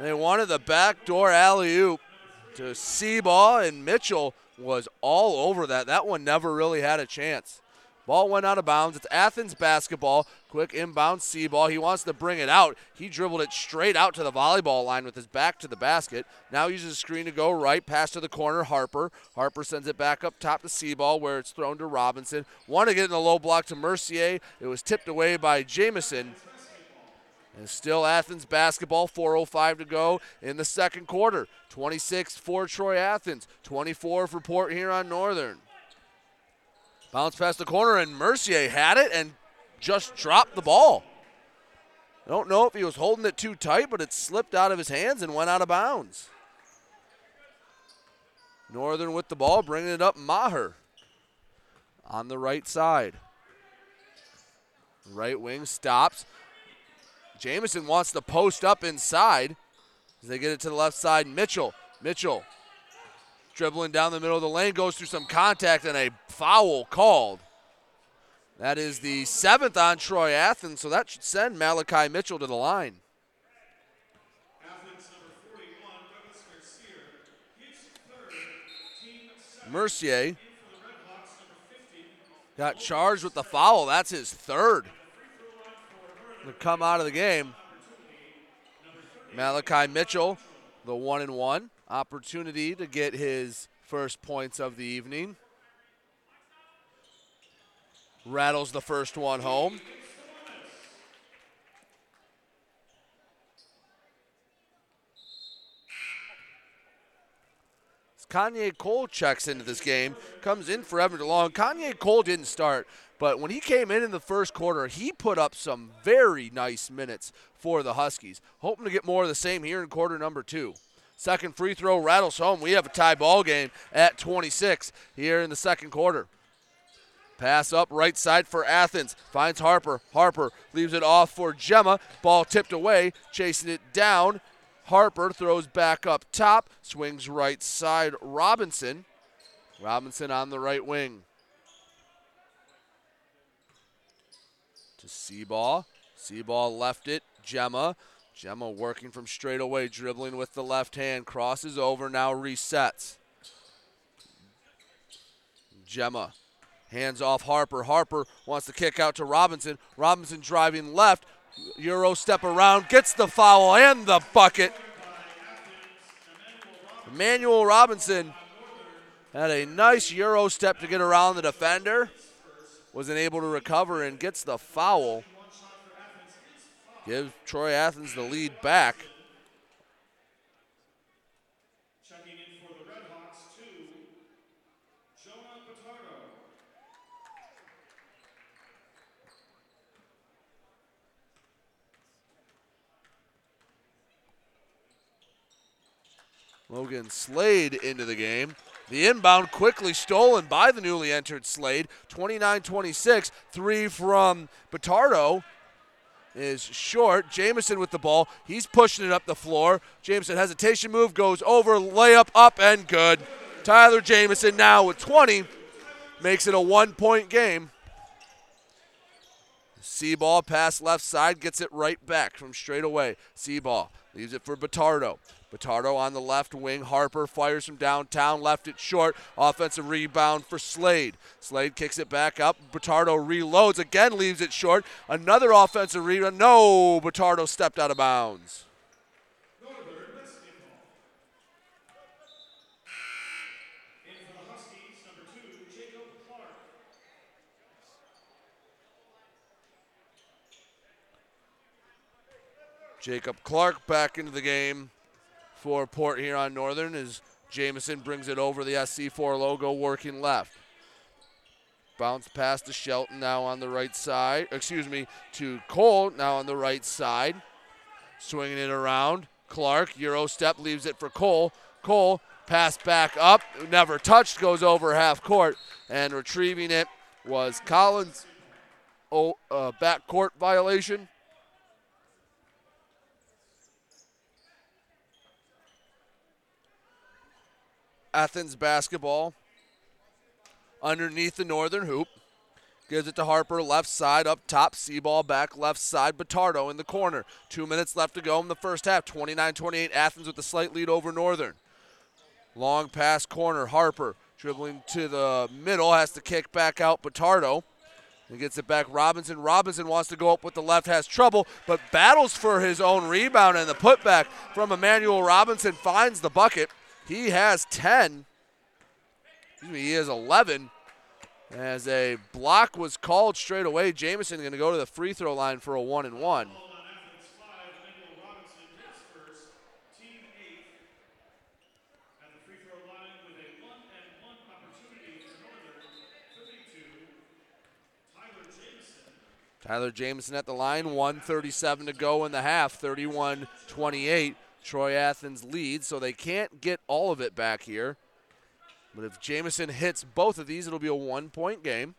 They wanted the backdoor alley oop to Seaball, and Mitchell was all over that. That one never really had a chance. Ball went out of bounds. It's Athens basketball. Quick inbound Seaball. He wants to bring it out. He dribbled it straight out to the volleyball line with his back to the basket. Now uses a screen to go right. Pass to the corner. Harper. Harper sends it back up top to Seaball where it's thrown to Robinson. Want to get in the low block to Mercier. It was tipped away by Jamison. And still Athens basketball, 4.05 to go in the second quarter. 26 for Troy Athens, 24 for Port Huron Northern. Bounce past the corner, and Mercier had it and just dropped the ball. I don't know if he was holding it too tight, but it slipped out of his hands and went out of bounds. Northern with the ball, bringing it up Maher on the right side. Right wing stops. Jamison wants to post up inside as they get it to the left side. Mitchell. Mitchell dribbling down the middle of the lane, goes through some contact and a foul called. That is the seventh on Troy Athens, so that should send Malachi Mitchell to the line. Mercier got charged with the foul. That's his third to come out of the game. Malachi Mitchell, the one and one opportunity to get his first points of the evening. Rattles the first one home. Kanye Cole checks into this game, comes in for Evan DeLong. Kanye Cole didn't start, but when he came in in the first quarter, he put up some very nice minutes for the Huskies. Hoping to get more of the same here in quarter number two. Second free throw rattles home. We have a tie ball game at 26 here in the second quarter. Pass up right side for Athens. Finds Harper. Harper leaves it off for Gemma. Ball tipped away. Chasing it down. Harper throws back up top. Swings right side. Robinson. Robinson on the right wing. To Seaball. Seaball left it. Gemma. Gemma working from straight away, dribbling with the left hand. Crosses over, now resets. Gemma. Hands off Harper. Harper wants to kick out to Robinson. Robinson driving left. Euro step around, gets the foul and the bucket. Emmanuel Robinson had a nice Euro step to get around the defender. Wasn't able to recover and gets the foul. Gives Troy Athens the lead back. Checking in for the Red Hawks to Jonah Petardo. Logan Slade into the game. The inbound quickly stolen by the newly entered Slade. 29 26. Three from Batardo is short. Jamison with the ball. He's pushing it up the floor. Jamison hesitation move goes over, layup up and good. Tyler Jamison now with 20 makes it a one point game. Seaball pass left side gets it right back from straight away. Seaball leaves it for Batardo. Batardo on the left wing. Harper fires from downtown, left it short. Offensive rebound for Slade. Slade kicks it back up. Batardo reloads, again leaves it short. Another offensive rebound. No, Batardo stepped out of bounds. Jacob Clark back into the game for Port Huron Northern as Jamison brings it over the SC4 logo working left. Bounce pass to Shelton now on the right side. Excuse me, to Cole now on the right side. Swinging it around. Clark, Euro step, leaves it for Cole. Cole, pass back up, never touched, goes over half court. And retrieving it was Collins. Oh, uh, back court violation. Athens basketball underneath the northern hoop. Gives it to Harper, left side, up top. Seaball back, left side. Batardo in the corner. Two minutes left to go in the first half. 29 28. Athens with a slight lead over Northern. Long pass corner. Harper dribbling to the middle. Has to kick back out. Batardo. He gets it back. Robinson. Robinson wants to go up with the left, has trouble, but battles for his own rebound. And the putback from Emmanuel Robinson finds the bucket. He has 10. Excuse me, he has 11. As a block was called straight away, Jamison going to go to the free throw line for a one and one. Tyler Jamison at the line, 137 to go in the half, 31 28. Troy Athens leads, so they can't get all of it back here. But if Jamison hits both of these, it'll be a one point game.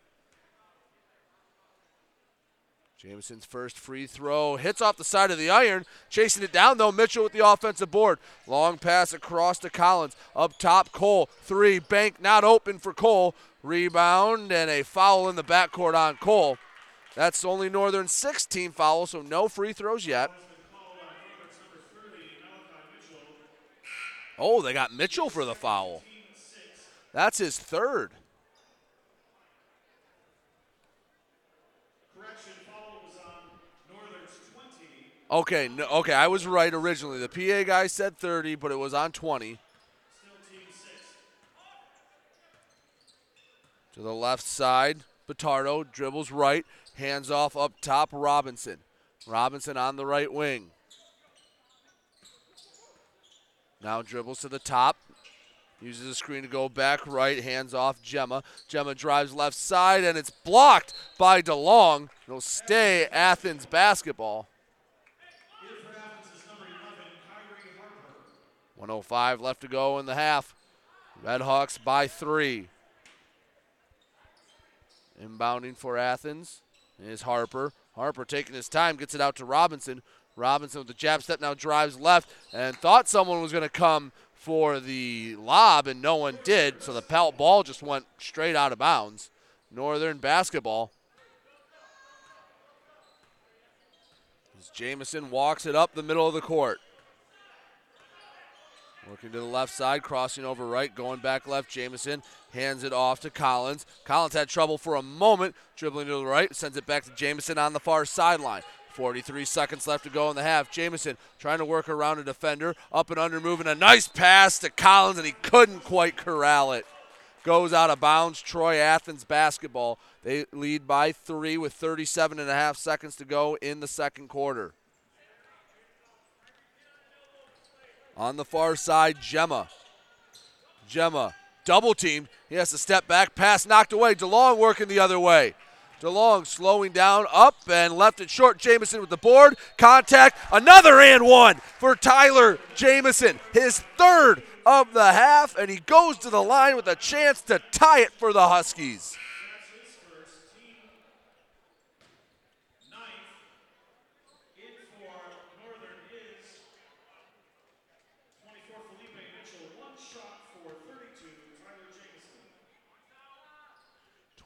Jamison's first free throw hits off the side of the iron. Chasing it down, though, Mitchell with the offensive board. Long pass across to Collins. Up top, Cole. Three, bank not open for Cole. Rebound and a foul in the backcourt on Cole. That's only Northern 16 foul, so no free throws yet. Oh, they got Mitchell for the foul. That's his third. Okay, no, okay, I was right originally. The PA guy said 30, but it was on 20. To the left side, Batardo dribbles right, hands off up top, Robinson. Robinson on the right wing. Now dribbles to the top. Uses the screen to go back right, hands off Gemma. Gemma drives left side, and it's blocked by DeLong. It'll stay Athens basketball. 105 left to go in the half. Redhawks by three. Inbounding for Athens is Harper. Harper taking his time, gets it out to Robinson. Robinson with the jab step now drives left and thought someone was going to come for the lob, and no one did. So the pelt ball just went straight out of bounds. Northern basketball. As Jamison walks it up the middle of the court. Working to the left side, crossing over right, going back left. Jamison hands it off to Collins. Collins had trouble for a moment, dribbling to the right, sends it back to Jamison on the far sideline. 43 seconds left to go in the half. Jamison trying to work around a defender, up and under, moving a nice pass to Collins, and he couldn't quite corral it. Goes out of bounds. Troy Athens basketball. They lead by three with 37 and a half seconds to go in the second quarter. On the far side, Gemma. Gemma double teamed. He has to step back. Pass knocked away. DeLong working the other way. DeLong slowing down, up and left it short. Jamison with the board. Contact. Another and one for Tyler Jamison. His third of the half, and he goes to the line with a chance to tie it for the Huskies.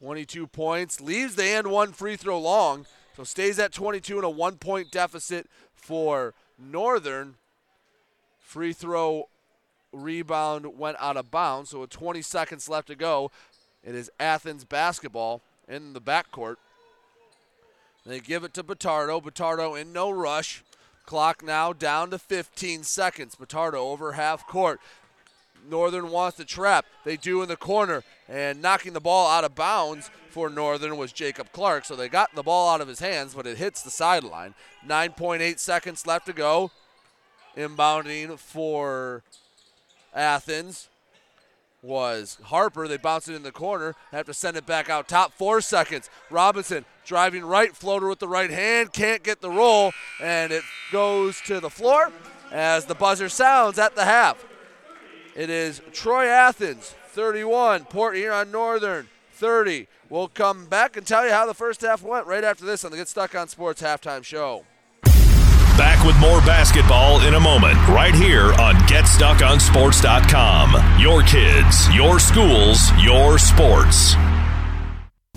Twenty-two points, leaves the and one free throw long, so stays at 22 and a one-point deficit for Northern. Free throw rebound went out of bounds. So with 20 seconds left to go, it is Athens basketball in the backcourt. They give it to Batardo. Batardo in no rush. Clock now down to 15 seconds. Batardo over half court. Northern wants to trap. They do in the corner. And knocking the ball out of bounds for Northern was Jacob Clark. So they got the ball out of his hands, but it hits the sideline. 9.8 seconds left to go. Inbounding for Athens was Harper. They bounce it in the corner. Have to send it back out top. Four seconds. Robinson driving right, floater with the right hand. Can't get the roll, and it goes to the floor as the buzzer sounds at the half. It is Troy Athens 31, Port Huron Northern 30. We'll come back and tell you how the first half went right after this on the Get Stuck on Sports halftime show. Back with more basketball in a moment, right here on GetStuckOnSports.com. Your kids, your schools, your sports.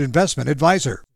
investment advisor.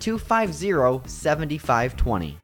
250 7520.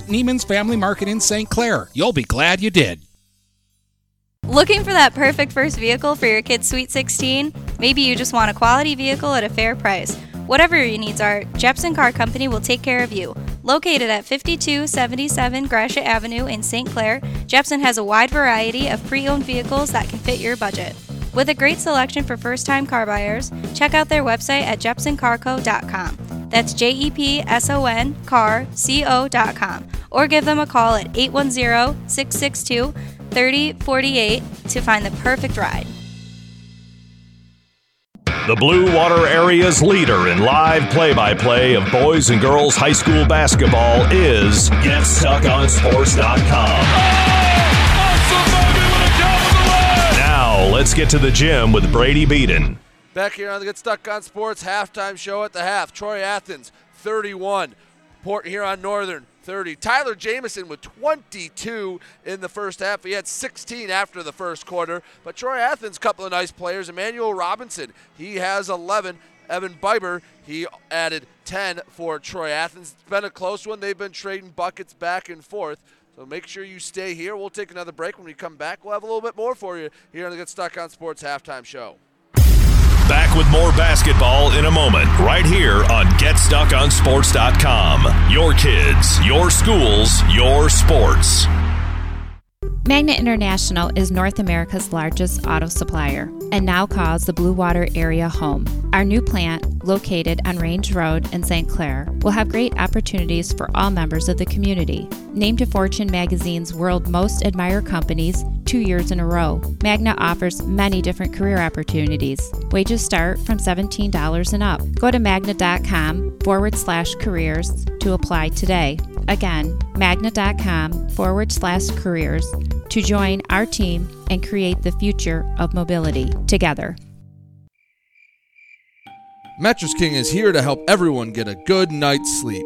Neiman's Family Market in St. Clair. You'll be glad you did. Looking for that perfect first vehicle for your kid's Sweet 16? Maybe you just want a quality vehicle at a fair price. Whatever your needs are, Jepson Car Company will take care of you. Located at 5277 Gratiot Avenue in St. Clair, Jepson has a wide variety of pre owned vehicles that can fit your budget. With a great selection for first time car buyers, check out their website at jepsoncarco.com. That's J E P S O N car C O.com. Or give them a call at 810 662 3048 to find the perfect ride. The Blue Water Area's leader in live play by play of boys and girls high school basketball is GetStuckOnSports.com. Now, let's get to the gym with Brady Beaton. Back here on the Get Stuck on Sports halftime show at the half. Troy Athens 31, Port Huron Northern 30. Tyler Jamison with 22 in the first half. He had 16 after the first quarter. But Troy Athens, couple of nice players. Emmanuel Robinson, he has 11. Evan Biber, he added 10 for Troy Athens. It's been a close one. They've been trading buckets back and forth. So make sure you stay here. We'll take another break. When we come back, we'll have a little bit more for you here on the Get Stuck on Sports halftime show. Back with more basketball in a moment, right here on GetStuckOnSports.com. Your kids, your schools, your sports. Magna International is North America's largest auto supplier and now calls the Blue Water area home. Our new plant, located on Range Road in St. Clair, will have great opportunities for all members of the community. Named to Fortune magazine's World Most Admired Companies two years in a row, Magna offers many different career opportunities. Wages start from $17 and up. Go to magna.com forward slash careers to apply today. Again, magna.com forward slash careers to join our team and create the future of mobility together. Mattress King is here to help everyone get a good night's sleep.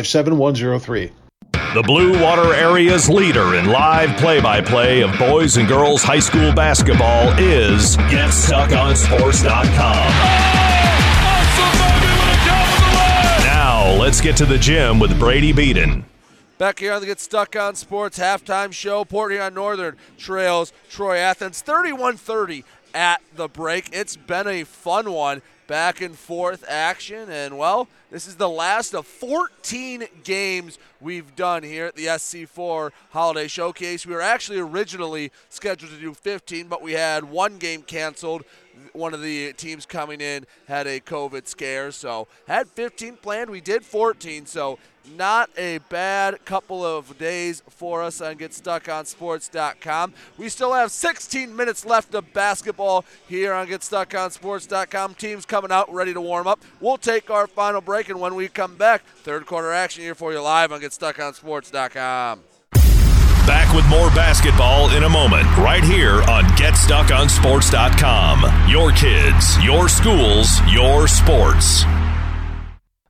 7103. The Blue Water Area's leader in live play by play of boys and girls high school basketball is GetStuckOnSports.com. Now, let's get to the gym with Brady Beaton. Back here on the Get Stuck on Sports halftime show, Port Huron Northern trails Troy Athens 31 30 at the break. It's been a fun one, back and forth action, and well, this is the last of 14 games we've done here at the SC4 Holiday Showcase. We were actually originally scheduled to do 15, but we had one game canceled. One of the teams coming in had a COVID scare, so had 15 planned. We did 14, so not a bad couple of days for us on GetStuckOnSports.com. We still have 16 minutes left of basketball here on GetStuckOnSports.com. Teams coming out ready to warm up. We'll take our final break, and when we come back, third quarter action here for you live on GetStuckOnSports.com. Back with more basketball in a moment, right here on GetStuckOnSports.com. Your kids, your schools, your sports.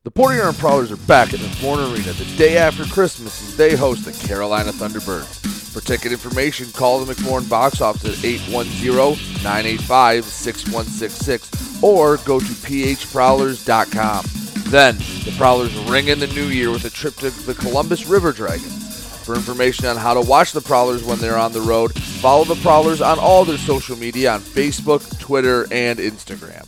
The Port Huron Prowlers are back at the Thorn Arena the day after Christmas as they host the Carolina Thunderbirds. For ticket information, call the McMorran box office at 810-985-6166 or go to phprowlers.com. Then, the Prowlers ring in the new year with a trip to the Columbus River Dragons. For information on how to watch the Prowlers when they're on the road, follow the Prowlers on all their social media on Facebook, Twitter, and Instagram.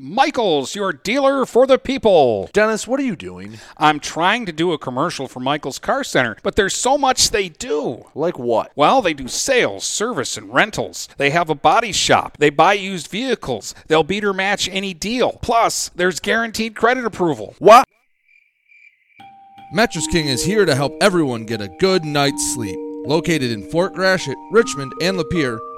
Michaels, your dealer for the people. Dennis, what are you doing? I'm trying to do a commercial for Michaels Car Center, but there's so much they do. Like what? Well, they do sales, service, and rentals. They have a body shop. They buy used vehicles. They'll beat or match any deal. Plus, there's guaranteed credit approval. What? Mattress King is here to help everyone get a good night's sleep. Located in Fort Gratiot, Richmond, and Lapeer,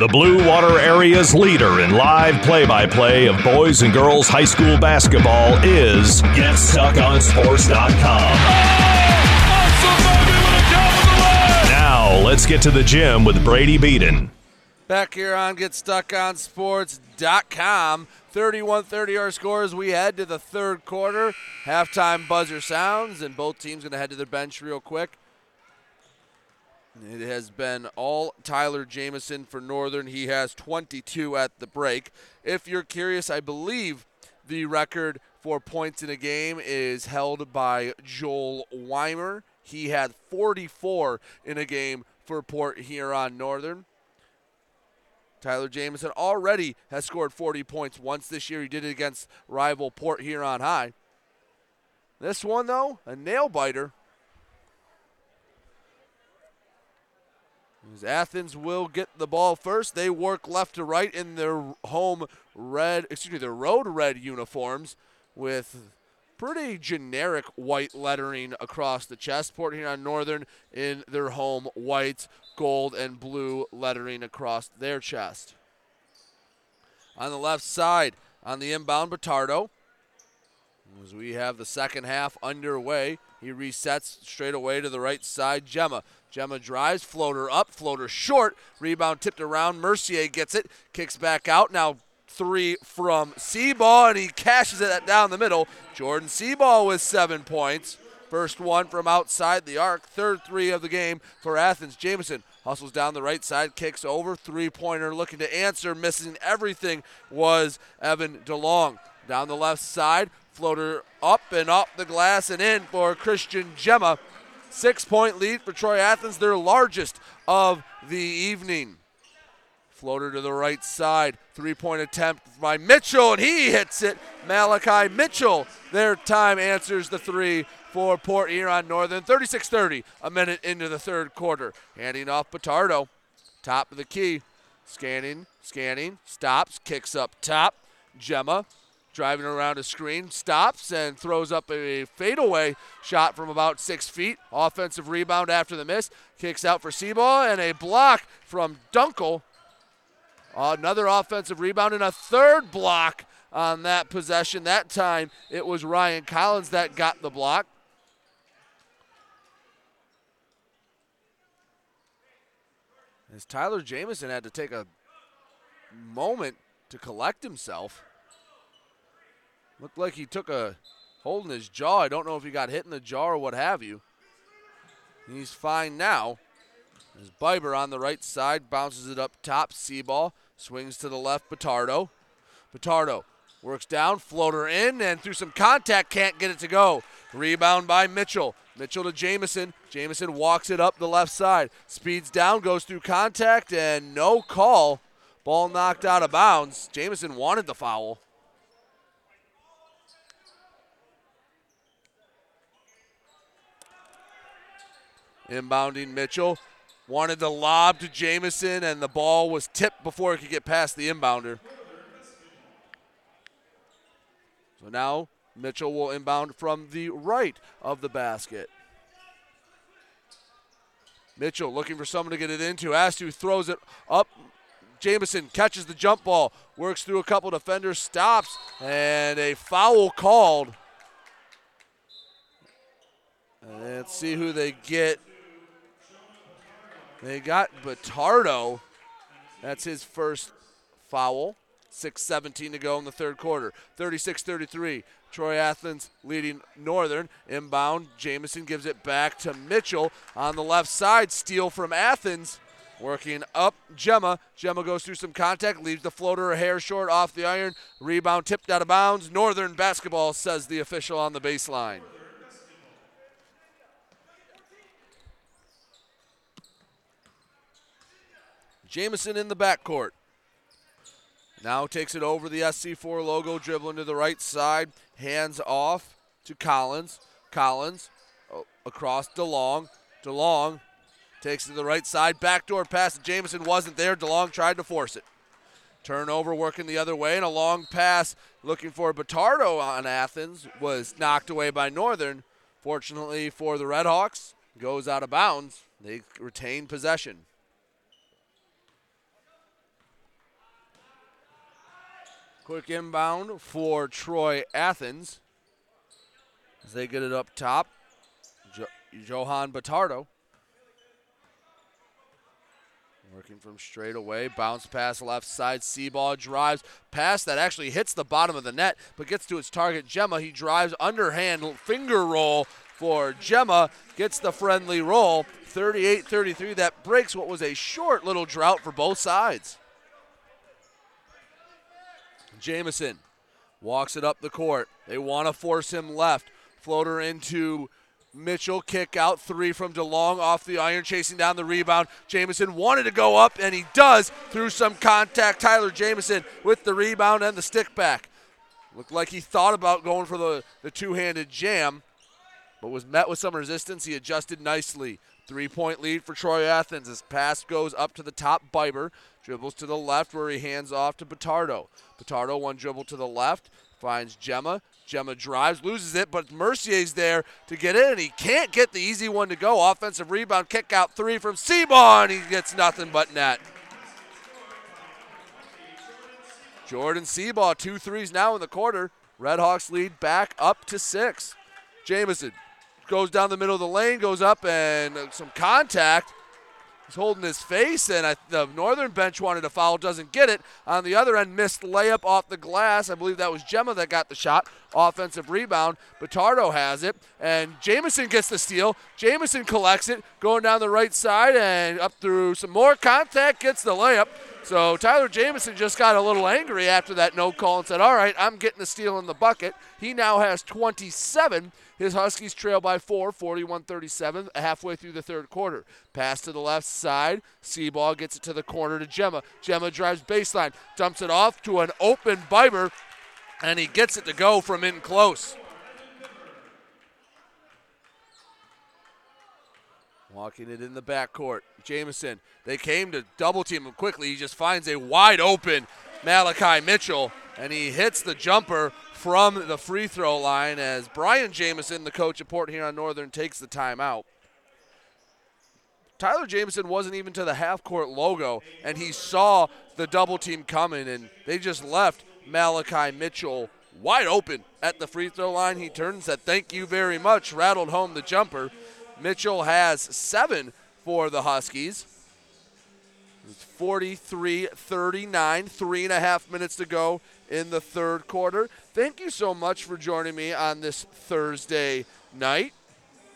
The Blue Water Area's leader in live play by play of boys and girls high school basketball is GetStuckOnSports.com. Now, let's get to the gym with Brady Beaton. Back here on GetStuckOnSports.com. 31-30 our scores. We head to the third quarter. Halftime buzzer sounds, and both teams going to head to their bench real quick. It has been all Tyler Jamison for Northern. He has 22 at the break. If you're curious, I believe the record for points in a game is held by Joel Weimer. He had 44 in a game for Port Huron Northern. Tyler Jamison already has scored 40 points once this year. He did it against rival Port Huron High. This one, though, a nail biter. As Athens will get the ball first. They work left to right in their home red, excuse me, their road red uniforms with pretty generic white lettering across the chest. Port Huron Northern in their home white, gold, and blue lettering across their chest. On the left side, on the inbound, Batardo. As we have the second half underway, he resets straight away to the right side. Gemma. Gemma drives, floater up, floater short. Rebound tipped around. Mercier gets it, kicks back out. Now three from Seaball, and he cashes it down the middle. Jordan Seaball with seven points. First one from outside the arc. Third three of the game for Athens. Jamison hustles down the right side, kicks over. Three pointer looking to answer. Missing everything was Evan DeLong. Down the left side, floater up and up the glass and in for Christian Gemma. Six point lead for Troy Athens, their largest of the evening. Floater to the right side. Three point attempt by Mitchell, and he hits it. Malachi Mitchell, their time answers the three for Port Huron Northern. 36 30, a minute into the third quarter. Handing off Batardo. Top of the key. Scanning, scanning, stops, kicks up top. Gemma driving around a screen, stops and throws up a fadeaway shot from about six feet. Offensive rebound after the miss. Kicks out for Seaball and a block from Dunkel. Another offensive rebound and a third block on that possession. That time it was Ryan Collins that got the block. As Tyler Jamison had to take a moment to collect himself. Looked like he took a hold in his jaw. I don't know if he got hit in the jaw or what have you. He's fine now. As Biber on the right side bounces it up top. Seaball swings to the left. Batardo. Batardo Works down, floater in, and through some contact, can't get it to go. Rebound by Mitchell. Mitchell to Jamison. Jamison walks it up the left side. Speeds down, goes through contact, and no call. Ball knocked out of bounds. Jamison wanted the foul. Inbounding Mitchell. Wanted the lob to Jamison, and the ball was tipped before it could get past the inbounder. So now Mitchell will inbound from the right of the basket. Mitchell looking for someone to get it into. Astu throws it up. Jamison catches the jump ball, works through a couple defenders, stops, and a foul called. And let's see who they get. They got Batardo. That's his first foul. 6.17 to go in the third quarter. 36 33. Troy Athens leading Northern. Inbound. Jamison gives it back to Mitchell on the left side. Steal from Athens. Working up Gemma. Gemma goes through some contact, leaves the floater a hair short off the iron. Rebound tipped out of bounds. Northern basketball, says the official on the baseline. Jamison in the backcourt. Now takes it over the SC4 logo, dribbling to the right side. Hands off to Collins. Collins oh, across DeLong. DeLong takes it to the right side. Backdoor pass. Jamison wasn't there. DeLong tried to force it. Turnover working the other way, and a long pass looking for Batardo on Athens was knocked away by Northern. Fortunately for the Redhawks, goes out of bounds. They retain possession. Quick inbound for Troy Athens as they get it up top. Jo- Johan Batardo. Working from straight away. Bounce pass left side. Seaball drives. Pass that actually hits the bottom of the net, but gets to its target, Gemma. He drives underhand finger roll for Gemma. Gets the friendly roll. 38 33. That breaks what was a short little drought for both sides. Jamison walks it up the court. They want to force him left. Floater into Mitchell. Kick out three from DeLong off the iron, chasing down the rebound. Jamison wanted to go up, and he does through some contact. Tyler Jamison with the rebound and the stick back. Looked like he thought about going for the, the two handed jam, but was met with some resistance. He adjusted nicely. Three point lead for Troy Athens. His pass goes up to the top. Biber dribbles to the left where he hands off to Batardo. Batardo, one dribble to the left, finds Gemma. Gemma drives, loses it, but Mercier's there to get in, and he can't get the easy one to go. Offensive rebound, kick out three from and he gets nothing but net. Jordan Seaball, two threes now in the quarter. Redhawks lead back up to six. Jamison goes down the middle of the lane, goes up, and some contact. He's holding his face, and I, the northern bench wanted a foul, doesn't get it. On the other end, missed layup off the glass. I believe that was Gemma that got the shot. Offensive rebound. Batardo has it, and Jamison gets the steal. Jamison collects it, going down the right side and up through some more contact, gets the layup. So Tyler Jamison just got a little angry after that no call and said, All right, I'm getting the steal in the bucket. He now has 27. His Huskies trail by four, 41 37, halfway through the third quarter. Pass to the left side. Seaball gets it to the corner to Gemma. Gemma drives baseline, dumps it off to an open Biber, and he gets it to go from in close. Walking it in the backcourt. Jamison, they came to double team him quickly. He just finds a wide open Malachi Mitchell, and he hits the jumper from the free throw line as Brian Jamison, the coach of Port Huron Northern, takes the timeout. Tyler Jamison wasn't even to the half court logo, and he saw the double team coming, and they just left Malachi Mitchell wide open at the free throw line. He turned and said, Thank you very much, rattled home the jumper. Mitchell has seven for the Huskies. 43 39, three and a half minutes to go in the third quarter. Thank you so much for joining me on this Thursday night.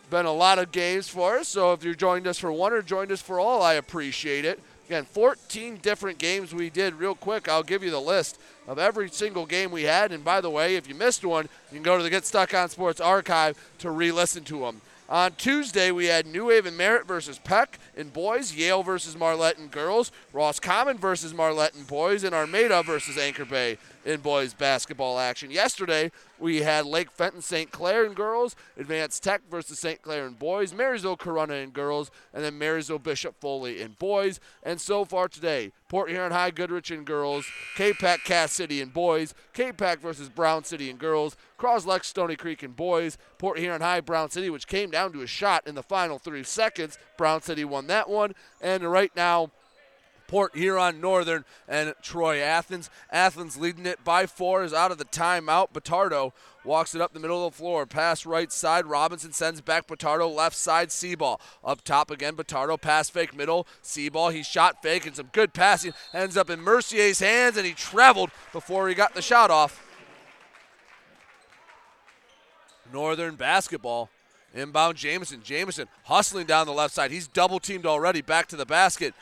Been a lot of games for us, so if you joined us for one or joined us for all, I appreciate it. Again, 14 different games we did. Real quick, I'll give you the list of every single game we had. And by the way, if you missed one, you can go to the Get Stuck on Sports archive to re listen to them. On Tuesday, we had New Haven Merritt versus Peck in boys, Yale versus Marlette in girls, Roscommon versus Marlette in boys, and Armada versus Anchor Bay in boys basketball action. Yesterday, we had Lake Fenton St. Clair in girls, Advanced Tech versus St. Clair in boys, Marysville Corona in girls, and then Marysville Bishop Foley in boys. And so far today, Port Huron High Goodrich in girls, Capac Cass City in boys, Capac versus Brown City in girls, Croslex Stony Creek and boys, Port Huron High Brown City, which came down to a shot in the final three seconds. Brown City won that one. And right now, Port Huron Northern and Troy Athens. Athens leading it by four is out of the timeout. Batardo walks it up the middle of the floor. Pass right side. Robinson sends back Batardo left side. Seaball up top again. Batardo pass fake middle. Seaball he shot fake and some good passing ends up in Mercier's hands and he traveled before he got the shot off. Northern basketball. Inbound Jamison. Jamison hustling down the left side. He's double teamed already. Back to the basket.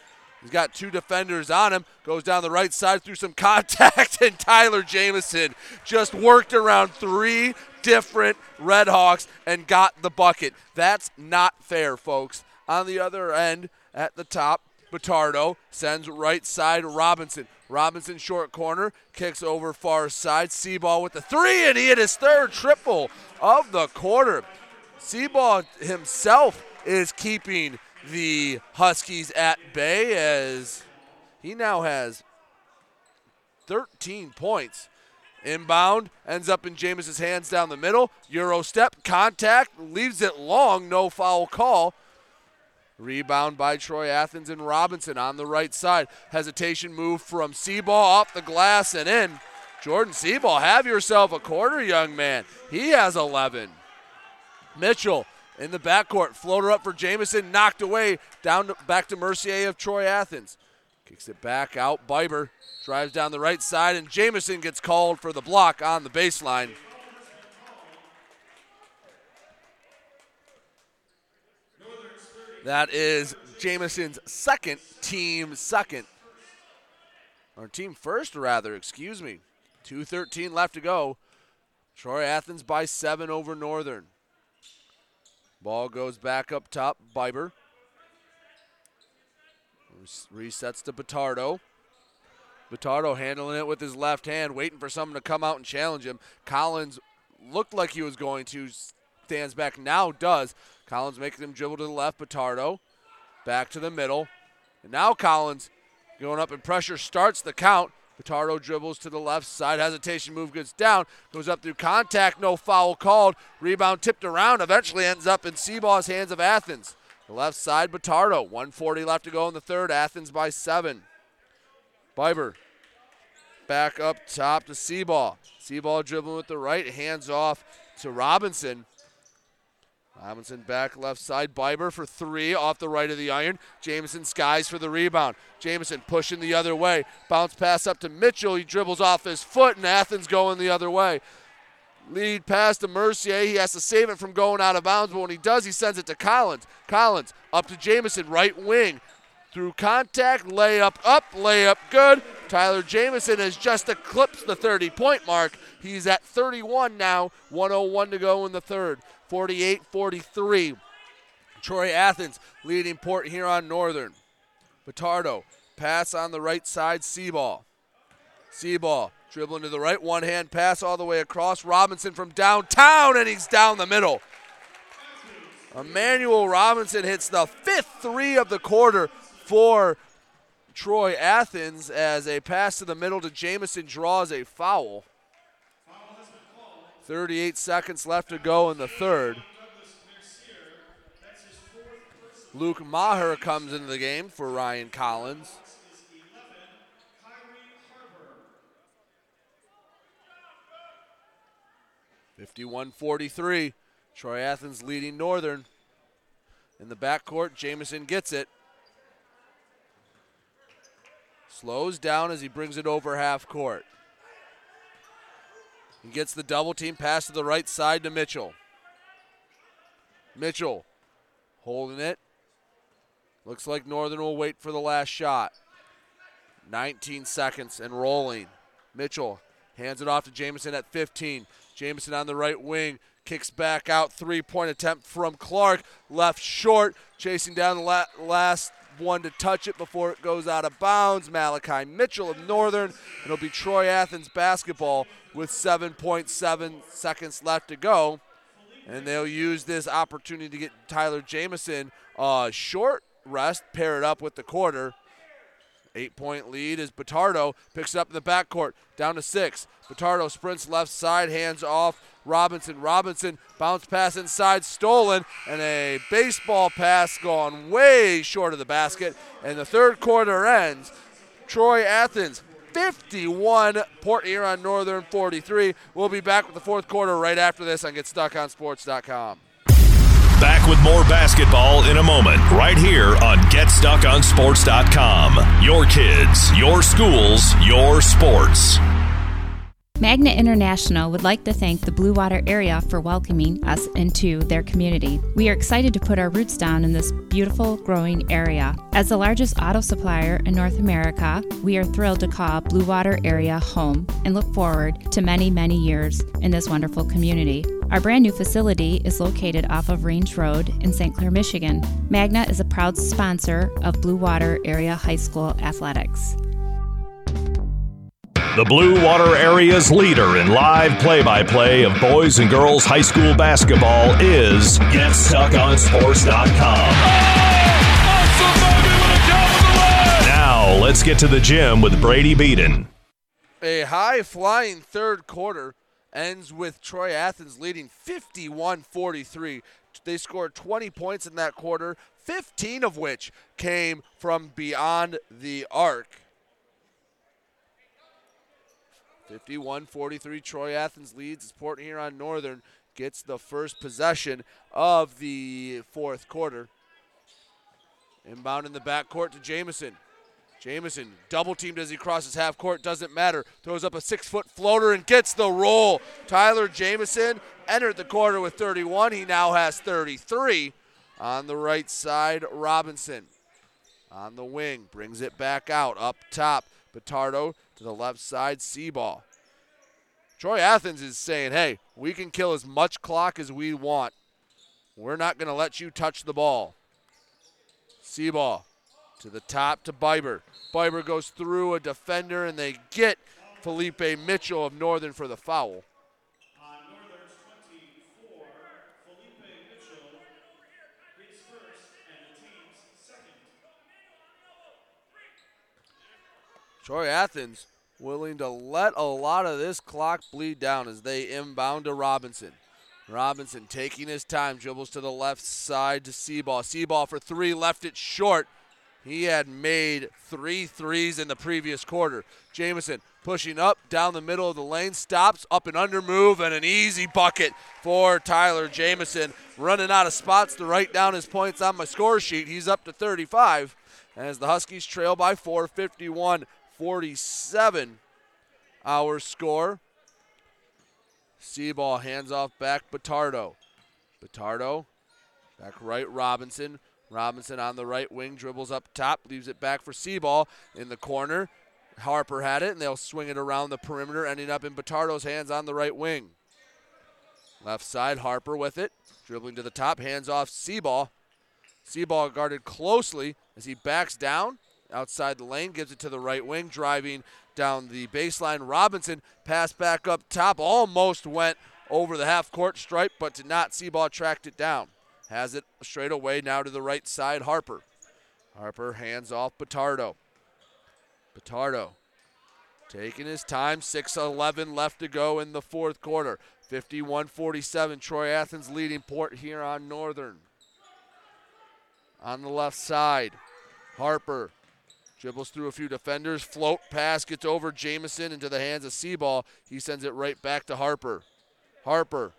He's got two defenders on him. Goes down the right side through some contact, and Tyler Jamison just worked around three different Red Hawks and got the bucket. That's not fair, folks. On the other end, at the top, Batardo sends right side Robinson. Robinson short corner, kicks over far side. Seaball with the three, and he hit his third triple of the quarter. Seaball himself is keeping the Huskies at bay as he now has 13 points. Inbound ends up in James's hands down the middle. Euro step, contact, leaves it long, no foul call. Rebound by Troy Athens and Robinson on the right side. Hesitation move from Seaball off the glass and in. Jordan Seaball, have yourself a quarter, young man. He has 11. Mitchell in the backcourt. Floater up for Jamison, knocked away. Down to, back to Mercier of Troy Athens. Kicks it back out. Biber drives down the right side, and Jamison gets called for the block on the baseline. That is Jamison's second, team second. Or team first, rather, excuse me. 2.13 left to go. Troy Athens by seven over Northern. Ball goes back up top. Biber. Resets to Batardo. Batardo handling it with his left hand, waiting for someone to come out and challenge him. Collins looked like he was going to, stands back, now does. Collins making him dribble to the left. Batardo back to the middle. And now Collins going up and pressure starts the count. Batardo dribbles to the left side. Hesitation move gets down. Goes up through contact. No foul called. Rebound tipped around. Eventually ends up in Seaball's hands of Athens. The left side, Batardo. 140 left to go in the third. Athens by seven. Biber back up top to Seaball. Seaball dribbling with the right. Hands off to Robinson. Robinson back left side. Biber for three off the right of the iron. Jamison skies for the rebound. Jamison pushing the other way. Bounce pass up to Mitchell. He dribbles off his foot, and Athens going the other way. Lead pass to Mercier. He has to save it from going out of bounds, but when he does, he sends it to Collins. Collins up to Jamison, right wing. Through contact, layup up, layup good. Tyler Jamison has just eclipsed the 30 point mark. He's at 31 now, 101 to go in the third. 48 43. Troy Athens leading Port Huron Northern. Batardo, pass on the right side, Seaball. Seaball dribbling to the right, one hand pass all the way across. Robinson from downtown, and he's down the middle. Emmanuel Robinson hits the fifth three of the quarter for Troy Athens as a pass to the middle to Jamison draws a foul. 38 seconds left to go in the third. Luke Maher comes into the game for Ryan Collins. Fifty-one forty-three. Troy Athens leading Northern. In the backcourt, Jamison gets it. Slows down as he brings it over half court. Gets the double team pass to the right side to Mitchell. Mitchell holding it. Looks like Northern will wait for the last shot. 19 seconds and rolling. Mitchell hands it off to Jamison at 15. Jamison on the right wing. Kicks back out. Three point attempt from Clark. Left short. Chasing down the la- last one to touch it before it goes out of bounds. Malachi Mitchell of Northern. It'll be Troy Athens basketball with 7.7 seconds left to go. And they'll use this opportunity to get Tyler Jamison a short rest, pair it up with the quarter. Eight point lead as Batardo picks it up in the backcourt, down to six. Batardo sprints left side, hands off. Robinson. Robinson bounce pass inside, stolen, and a baseball pass gone way short of the basket. And the third quarter ends. Troy Athens 51, Port Huron Northern 43. We'll be back with the fourth quarter right after this on GetStuckOnSports.com. Back with more basketball in a moment, right here on GetStuckOnSports.com. Your kids, your schools, your sports. Magna International would like to thank the Blue Water area for welcoming us into their community. We are excited to put our roots down in this beautiful, growing area. As the largest auto supplier in North America, we are thrilled to call Blue Water area home and look forward to many, many years in this wonderful community. Our brand new facility is located off of Range Road in St. Clair, Michigan. Magna is a proud sponsor of Blue Water Area High School athletics. The Blue Water Area's leader in live play by play of boys and girls high school basketball is GetStuckOnSports.com. Now, let's get to the gym with Brady Beaton. A high flying third quarter ends with Troy Athens leading 51 43. They scored 20 points in that quarter, 15 of which came from beyond the arc. 51 43. Troy Athens leads as Port Huron Northern gets the first possession of the fourth quarter. Inbound in the backcourt to Jamison. Jamison double teamed as he crosses half court, doesn't matter. Throws up a six foot floater and gets the roll. Tyler Jamison entered the quarter with 31. He now has 33. On the right side, Robinson on the wing brings it back out up top. Batardo to the left side, Seaball. Troy Athens is saying, hey, we can kill as much clock as we want. We're not going to let you touch the ball. Seaball to the top to Biber. Biber goes through a defender, and they get Felipe Mitchell of Northern for the foul. Troy Athens willing to let a lot of this clock bleed down as they inbound to Robinson. Robinson taking his time, dribbles to the left side to Seaball. Seaball for three, left it short. He had made three threes in the previous quarter. Jamison pushing up down the middle of the lane, stops up and under move, and an easy bucket for Tyler Jamison. Running out of spots to write down his points on my score sheet. He's up to 35 as the Huskies trail by four, 51 47 our score. Seaball hands off back Batardo. Batardo back right Robinson. Robinson on the right wing dribbles up top, leaves it back for Seaball in the corner. Harper had it, and they'll swing it around the perimeter, ending up in Batardo's hands on the right wing. Left side, Harper with it, dribbling to the top, hands off Seaball. Seaball guarded closely as he backs down outside the lane, gives it to the right wing, driving down the baseline. Robinson pass back up top, almost went over the half court stripe, but did not. Seaball tracked it down. Has it straight away now to the right side, Harper. Harper hands off Batardo. Batardo taking his time, 6 11 left to go in the fourth quarter. 51 47, Troy Athens leading Port Huron Northern. On the left side, Harper Dribbles through a few defenders. Float pass gets over Jamison into the hands of Seaball. He sends it right back to Harper. Harper.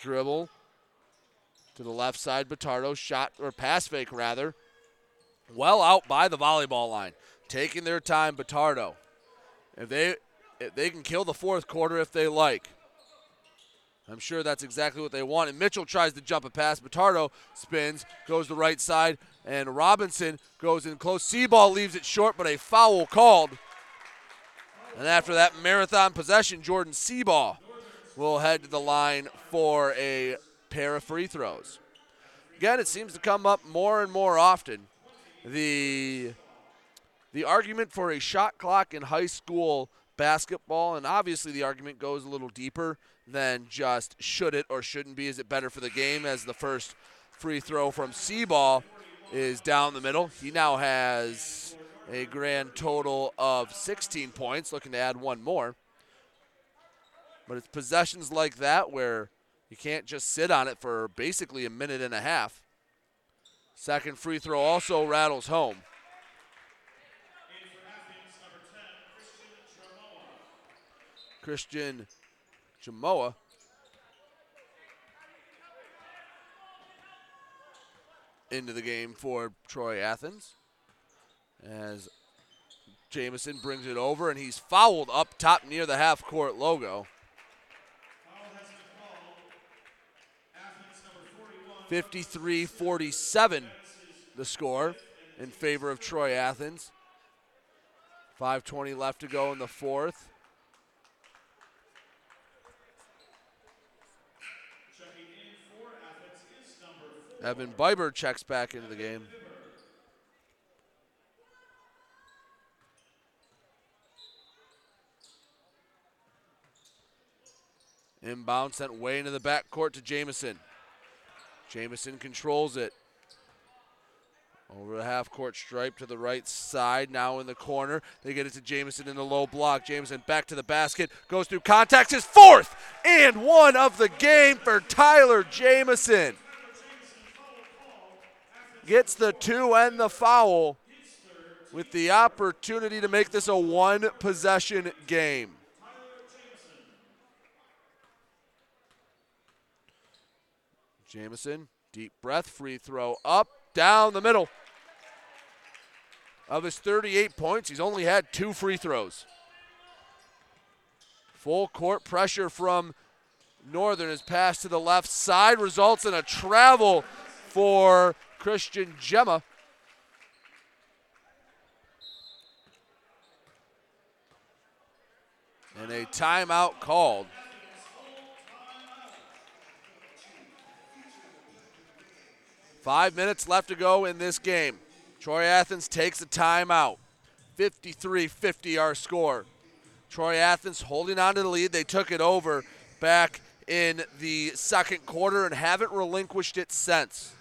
Dribble to the left side. Batardo shot or pass fake rather. Well out by the volleyball line. Taking their time, Batardo. If they if they can kill the fourth quarter if they like. I'm sure that's exactly what they want. And Mitchell tries to jump a pass. Batardo spins, goes the right side, and Robinson goes in close. Seaball leaves it short, but a foul called. And after that marathon possession, Jordan Seaball will head to the line for a pair of free throws. Again, it seems to come up more and more often. The the argument for a shot clock in high school basketball, and obviously the argument goes a little deeper than just should it or shouldn't be. Is it better for the game? As the first free throw from Seaball is down the middle. He now has a grand total of 16 points, looking to add one more. But it's possessions like that where you can't just sit on it for basically a minute and a half. Second free throw also rattles home. Christian Jamoa. Into the game for Troy Athens as Jamison brings it over and he's fouled up top near the half court logo. 53 47 the score in favor of Troy Athens. 5.20 left to go in the fourth. Evan Biber checks back into the game. Inbound sent way into the backcourt to Jamison. Jamison controls it. Over the half court stripe to the right side, now in the corner. They get it to Jamison in the low block. Jamison back to the basket, goes through contacts, his fourth and one of the game for Tyler Jamison. Gets the two and the foul with the opportunity to make this a one possession game. Jamison, deep breath, free throw up, down the middle. Of his 38 points, he's only had two free throws. Full court pressure from Northern. His pass to the left side results in a travel for Christian Gemma. And a timeout called. Five minutes left to go in this game. Troy Athens takes a timeout. 53 50 our score. Troy Athens holding on to the lead. They took it over back in the second quarter and haven't relinquished it since.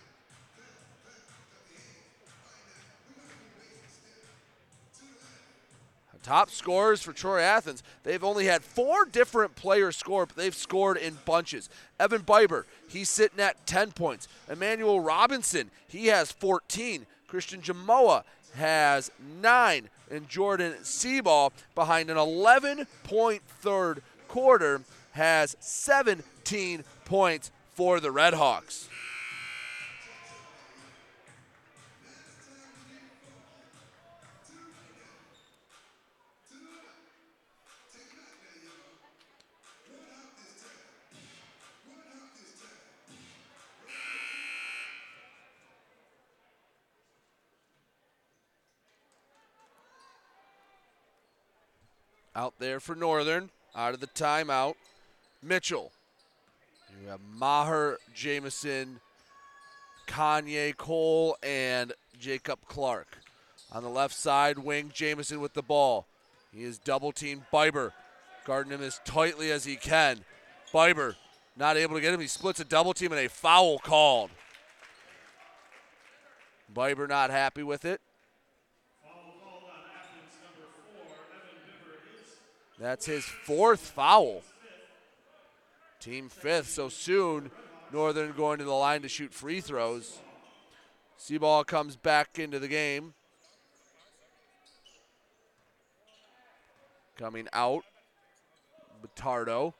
Top scorers for Troy Athens. They've only had four different players score, but they've scored in bunches. Evan Biber, he's sitting at 10 points. Emmanuel Robinson, he has 14. Christian Jamoa has nine. And Jordan Seaball, behind an 11 point third quarter, has 17 points for the Redhawks. Out there for Northern, out of the timeout. Mitchell. You have Maher, Jamison, Kanye Cole, and Jacob Clark. On the left side wing, Jamison with the ball. He is double teamed Biber, guarding him as tightly as he can. Biber not able to get him. He splits a double team and a foul called. Biber not happy with it. That's his fourth foul. Team fifth. So soon, Northern going to the line to shoot free throws. Seaball comes back into the game. Coming out, Batardo.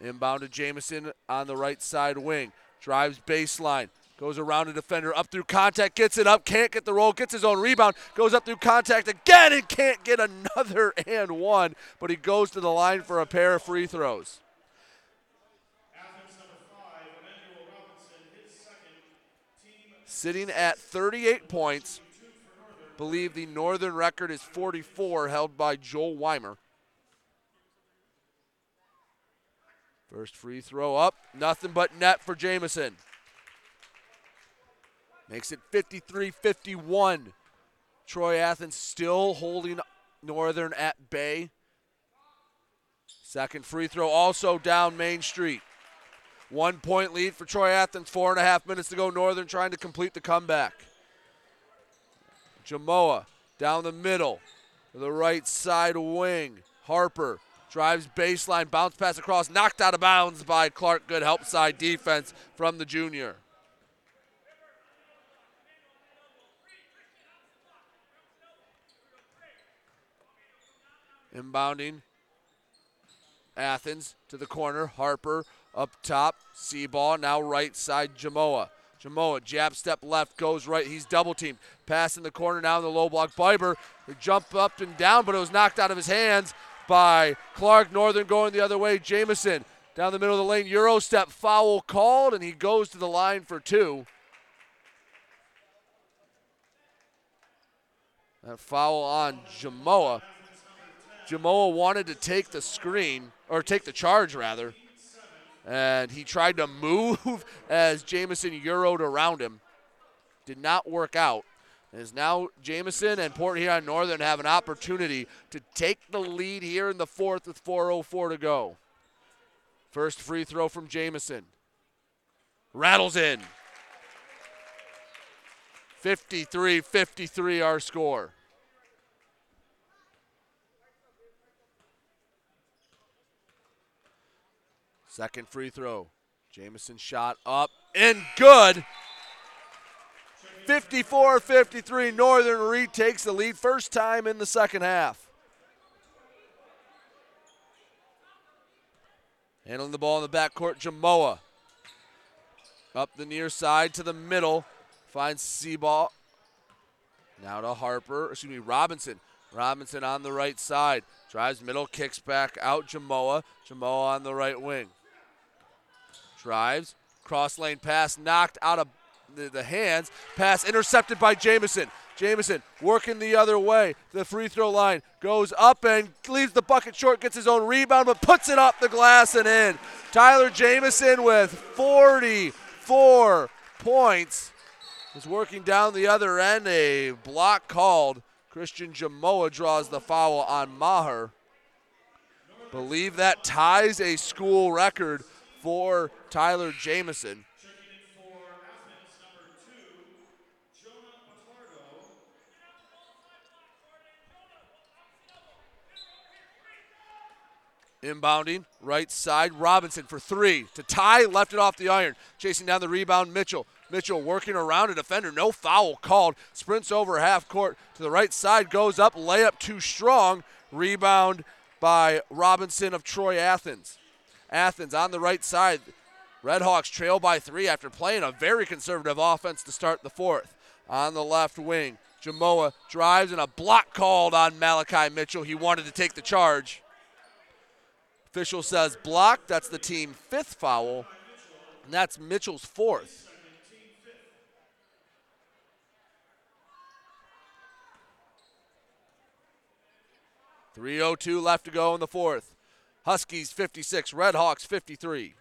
Inbound to Jamison on the right side wing. Drives baseline. Goes around a defender, up through contact, gets it up, can't get the roll, gets his own rebound, goes up through contact again and can't get another and one, but he goes to the line for a pair of free throws. sitting at 38 points. Believe the northern record is 44, held by Joel Weimer. First free throw up, nothing but net for Jamison. Makes it 53 51. Troy Athens still holding Northern at bay. Second free throw also down Main Street. One point lead for Troy Athens, four and a half minutes to go. Northern trying to complete the comeback. Jamoa down the middle the right side wing. Harper drives baseline, bounce pass across, knocked out of bounds by Clark. Good help side defense from the junior. Inbounding. Athens to the corner. Harper up top. Seaball. Now right side Jamoa. Jamoa, jab step left, goes right. He's double teamed. Pass in the corner now in the low block. Biber, jump up and down, but it was knocked out of his hands by Clark. Northern going the other way. Jamison down the middle of the lane. Euro step foul called, and he goes to the line for two. That foul on Jamoa. Jamoa wanted to take the screen, or take the charge rather, and he tried to move as Jamison euroed around him. Did not work out. As now Jamison and Port Huron Northern have an opportunity to take the lead here in the fourth with 4.04 to go. First free throw from Jamison. Rattles in. 53 53 our score. Second free throw. Jamison shot up and good. 54 53. Northern retakes the lead first time in the second half. Handling the ball in the backcourt, Jamoa. Up the near side to the middle. Finds Seaball. Now to Harper, excuse me, Robinson. Robinson on the right side. Drives middle, kicks back out Jamoa. Jamoa on the right wing. Drives, cross lane pass knocked out of the, the hands. Pass intercepted by Jamison. Jamison working the other way. The free throw line goes up and leaves the bucket short, gets his own rebound, but puts it up the glass and in. Tyler Jamison with 44 points is working down the other end. A block called. Christian Jamoa draws the foul on Maher. Believe that ties a school record for Tyler Jamison. Inbounding, right side, Robinson for three to tie, left it off the iron. Chasing down the rebound, Mitchell. Mitchell working around a defender, no foul called. Sprints over half court to the right side, goes up, layup too strong. Rebound by Robinson of Troy Athens. Athens on the right side. Redhawks trail by three after playing a very conservative offense to start the fourth. On the left wing, Jamoa drives and a block called on Malachi Mitchell. He wanted to take the charge. Official says block. That's the team fifth foul, and that's Mitchell's fourth. Three oh two left to go in the fourth. Huskies 56, Redhawks 53.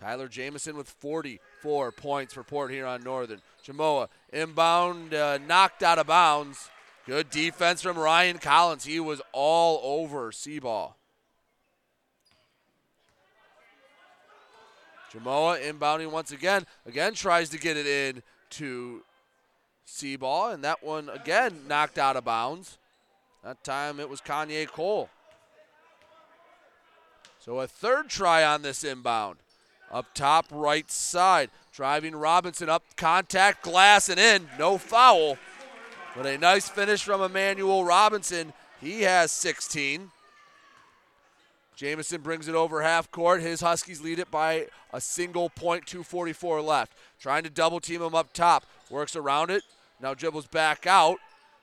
Tyler Jamison with 44 points for Port Huron Northern. Jamoa inbound, uh, knocked out of bounds. Good defense from Ryan Collins. He was all over Seaball. Jamoa inbounding once again. Again tries to get it in to Seaball, and that one again knocked out of bounds. That time it was Kanye Cole. So a third try on this inbound. Up top, right side. Driving Robinson up, contact, glass, and in. No foul. But a nice finish from Emmanuel Robinson. He has 16. Jamison brings it over half court. His Huskies lead it by a single point, 244 left. Trying to double team him up top. Works around it. Now dribbles back out.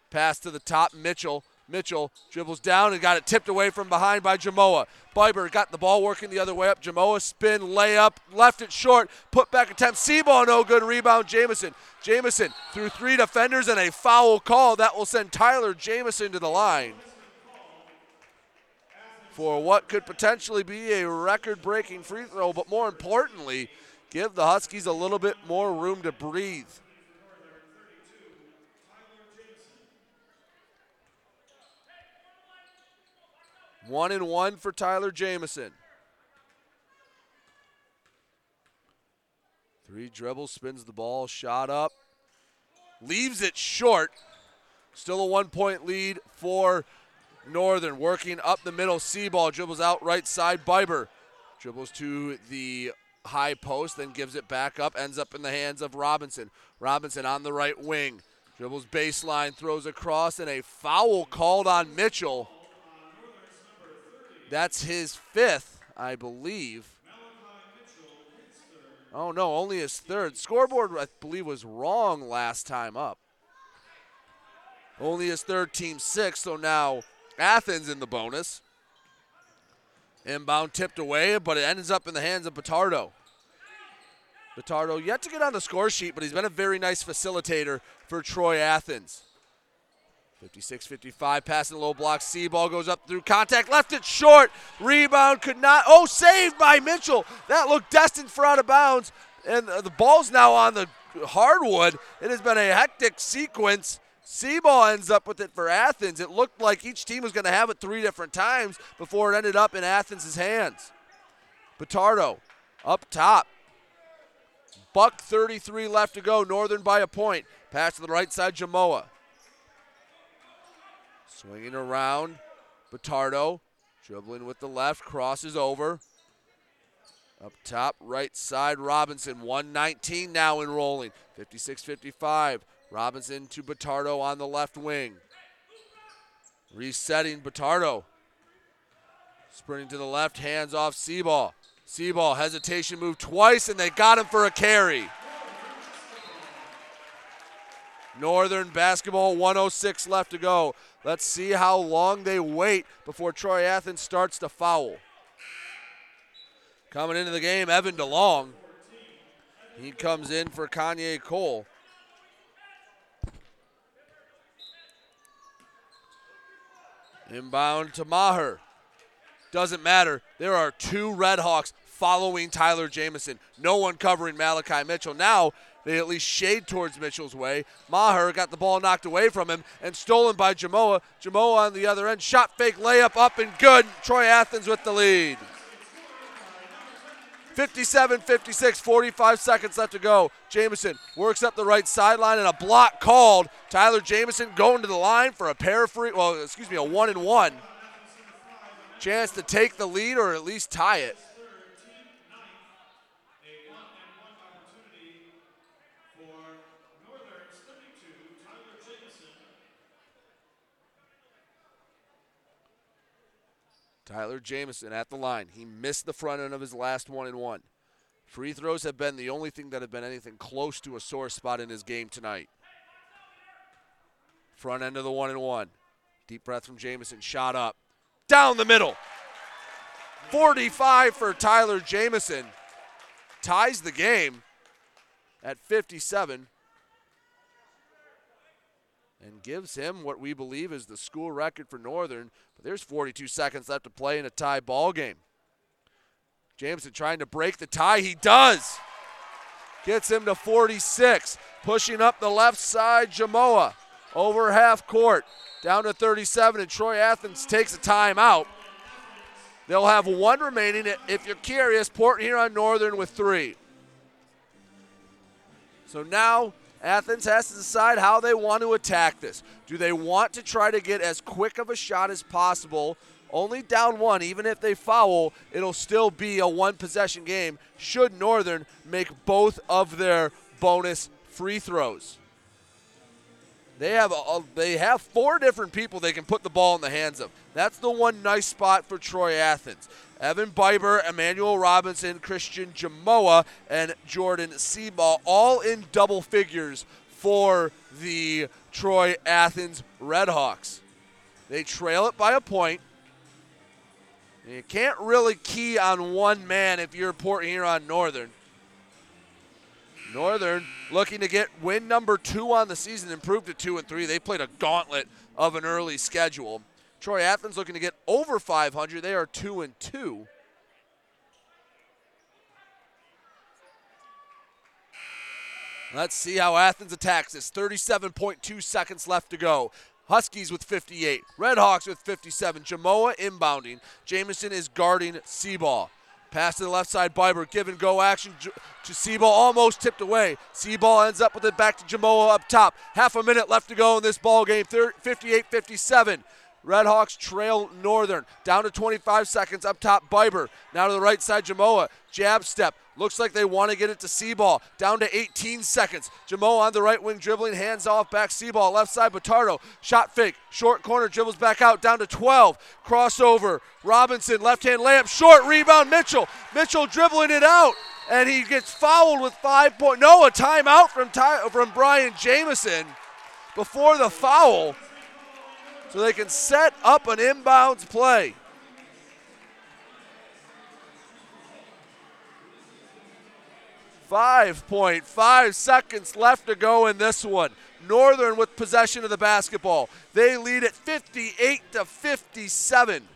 Pass to the top. Mitchell Mitchell dribbles down and got it tipped away from behind by Jamoa. Biber got the ball working the other way up. Jamoa spin, layup, left it short, put back attempt. Seaball, no good. Rebound, Jamison. Jamison through three defenders and a foul call that will send Tyler Jamison to the line for what could potentially be a record breaking free throw, but more importantly, give the Huskies a little bit more room to breathe. One and one for Tyler Jamison. Three dribbles, spins the ball, shot up, leaves it short. Still a one point lead for Northern. Working up the middle, Seaball dribbles out right side. Biber dribbles to the high post, then gives it back up, ends up in the hands of Robinson. Robinson on the right wing. Dribbles baseline, throws across, and a foul called on Mitchell. That's his fifth, I believe. Oh no, only his third. Scoreboard, I believe, was wrong last time up. Only his third team six, so now Athens in the bonus. Inbound tipped away, but it ends up in the hands of Batardo. Batardo yet to get on the score sheet, but he's been a very nice facilitator for Troy Athens. 56 55, passing the low block. Seaball goes up through contact, left it short. Rebound could not. Oh, saved by Mitchell. That looked destined for out of bounds. And uh, the ball's now on the hardwood. It has been a hectic sequence. Seaball ends up with it for Athens. It looked like each team was going to have it three different times before it ended up in Athens' hands. Batardo up top. Buck 33 left to go. Northern by a point. Pass to the right side, Jamoa. Swinging around, Batardo dribbling with the left, crosses over. Up top, right side, Robinson. 119 now enrolling. 56 55. Robinson to Batardo on the left wing. Resetting Batardo. Sprinting to the left, hands off Seaball. Seaball, hesitation move twice, and they got him for a carry. Northern basketball, 106 left to go. Let's see how long they wait before Troy Athens starts to foul. Coming into the game, Evan DeLong. He comes in for Kanye Cole. Inbound to Maher. Doesn't matter. There are two Redhawks following Tyler Jamison. No one covering Malachi Mitchell. Now they at least shade towards Mitchell's way. Maher got the ball knocked away from him and stolen by Jamoa. Jamoa on the other end. Shot fake layup up and good. Troy Athens with the lead. 57 56, 45 seconds left to go. Jamison works up the right sideline and a block called. Tyler Jamison going to the line for a pair free, well, excuse me, a one and one. Chance to take the lead or at least tie it. Tyler Jamison at the line. He missed the front end of his last one and one. Free throws have been the only thing that have been anything close to a sore spot in his game tonight. Front end of the one and one. Deep breath from Jamison. Shot up. Down the middle. 45 for Tyler Jamison. Ties the game at 57 and gives him what we believe is the school record for Northern. But there's 42 seconds left to play in a tie ball game. Jamison trying to break the tie. He does. Gets him to 46. Pushing up the left side, Jamoa. Over half court. Down to 37, and Troy Athens takes a timeout. They'll have one remaining. If you're curious, Port Huron Northern with three. So now Athens has to decide how they want to attack this. Do they want to try to get as quick of a shot as possible? Only down one, even if they foul, it'll still be a one possession game should Northern make both of their bonus free throws. They have a, they have four different people they can put the ball in the hands of. That's the one nice spot for Troy Athens. Evan Biber, Emmanuel Robinson, Christian Jamoa, and Jordan Seaball, all in double figures for the Troy Athens Redhawks. They trail it by a point. You can't really key on one man if you're Port Huron Northern. Northern looking to get win number two on the season, improved to two and three. They played a gauntlet of an early schedule. Troy Athens looking to get over 500. They are two and two. Let's see how Athens attacks this. 37.2 seconds left to go. Huskies with 58. Redhawks with 57. Jamoa inbounding. Jamison is guarding Seaball. Pass to the left side, Biber. Give and go action to Seaball. Almost tipped away. Seaball ends up with it back to Jamoa up top. Half a minute left to go in this ball game. 58 57. Redhawks trail Northern. Down to 25 seconds up top, Biber. Now to the right side, Jamoa. Jab step. Looks like they want to get it to Seaball. Down to 18 seconds. Jamoa on the right wing dribbling, hands off back Seaball. Left side, Batardo. Shot fake. Short corner, dribbles back out. Down to 12. Crossover. Robinson, left hand layup. Short rebound, Mitchell. Mitchell dribbling it out. And he gets fouled with five point. No, a timeout from, Ty- from Brian Jamison before the foul so they can set up an inbounds play. Five point five seconds left to go in this one. Northern with possession of the basketball. They lead at 58 to 57.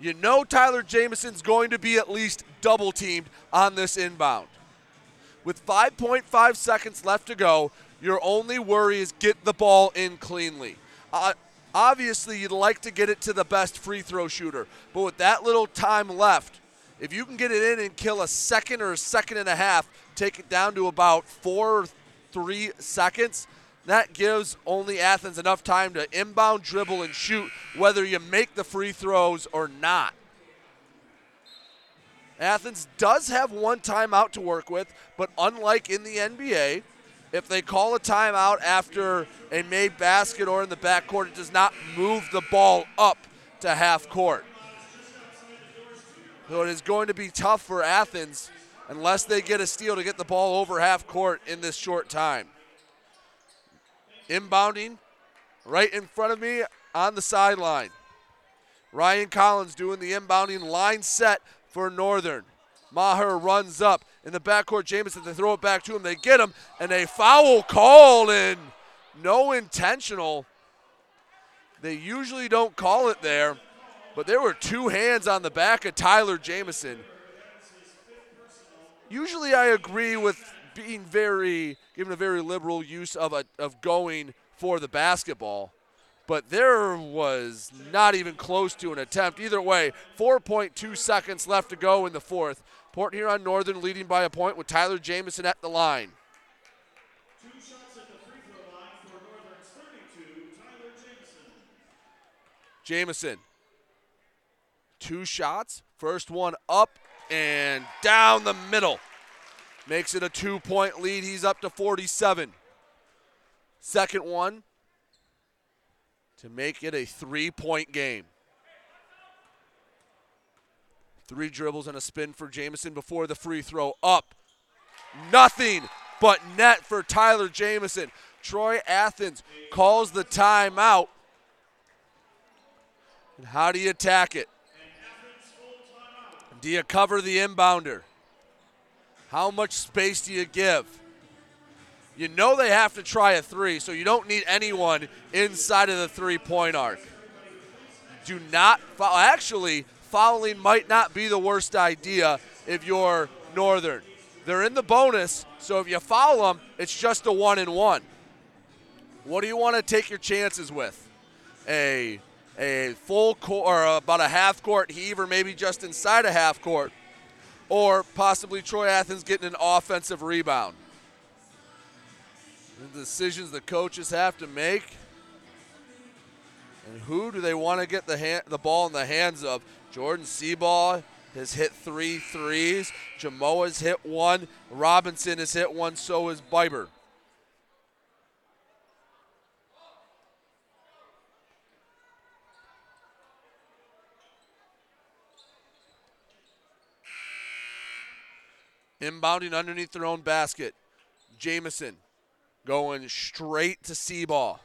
You know Tyler Jamison's going to be at least double teamed on this inbound. With 5.5 seconds left to go, your only worry is get the ball in cleanly. Uh, obviously, you'd like to get it to the best free throw shooter, but with that little time left, if you can get it in and kill a second or a second and a half, take it down to about four or three seconds, that gives only Athens enough time to inbound, dribble, and shoot, whether you make the free throws or not. Athens does have one timeout to work with, but unlike in the NBA, if they call a timeout after a made basket or in the backcourt, it does not move the ball up to half court. So it is going to be tough for Athens unless they get a steal to get the ball over half court in this short time. Inbounding right in front of me on the sideline. Ryan Collins doing the inbounding line set for Northern. Maher runs up in the backcourt. Jamison, they throw it back to him. They get him, and a foul call and no intentional. They usually don't call it there, but there were two hands on the back of Tyler Jamison. Usually I agree with being very, given a very liberal use of, a, of going for the basketball but there was not even close to an attempt. Either way, 4.2 seconds left to go in the fourth. Port Huron Northern leading by a point with Tyler Jamison at the line. Jamison. Two shots. First one up and down the middle. Makes it a two point lead. He's up to 47. Second one to make it a three point game. Three dribbles and a spin for Jamison before the free throw. Up. Nothing but net for Tyler Jamison. Troy Athens calls the timeout. And how do you attack it? Do you cover the inbounder? How much space do you give? You know they have to try a three, so you don't need anyone inside of the three point arc. Do not foul. Actually, fouling might not be the worst idea if you're Northern. They're in the bonus, so if you foul them, it's just a one and one. What do you want to take your chances with? A a full court or about a half court heave, or maybe just inside a half court, or possibly Troy Athens getting an offensive rebound. The decisions the coaches have to make. And who do they want to get the hand, the ball in the hands of? Jordan Seaball has hit three threes. Jamoa's hit one. Robinson has hit one. So has Biber. Inbounding underneath their own basket. Jamison going straight to Seaball.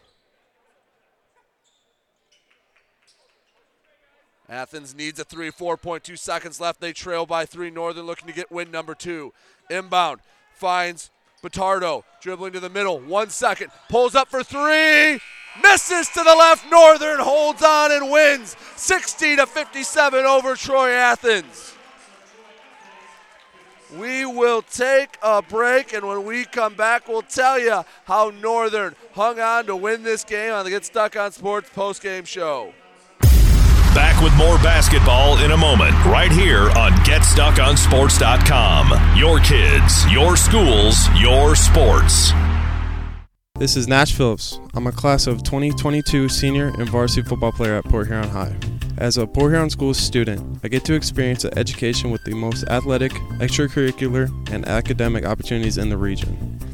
Athens needs a three, 4.2 seconds left. They trail by three. Northern looking to get win number two. Inbound finds Batardo dribbling to the middle. One second. Pulls up for three. Misses to the left. Northern holds on and wins 60 to 57 over Troy Athens. We will take a break, and when we come back, we'll tell you how Northern hung on to win this game on the Get Stuck on Sports post-game show. Back with more basketball in a moment, right here on GetStuckOnSports.com. Your kids, your schools, your sports. This is Nash Phillips. I'm a class of 2022 senior and varsity football player at Port Huron High. As a Port Huron School student, I get to experience an education with the most athletic, extracurricular, and academic opportunities in the region.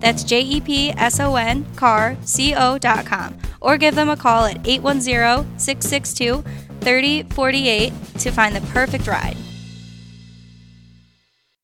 That's J E P S O N car C O.com. Or give them a call at 810 662 3048 to find the perfect ride.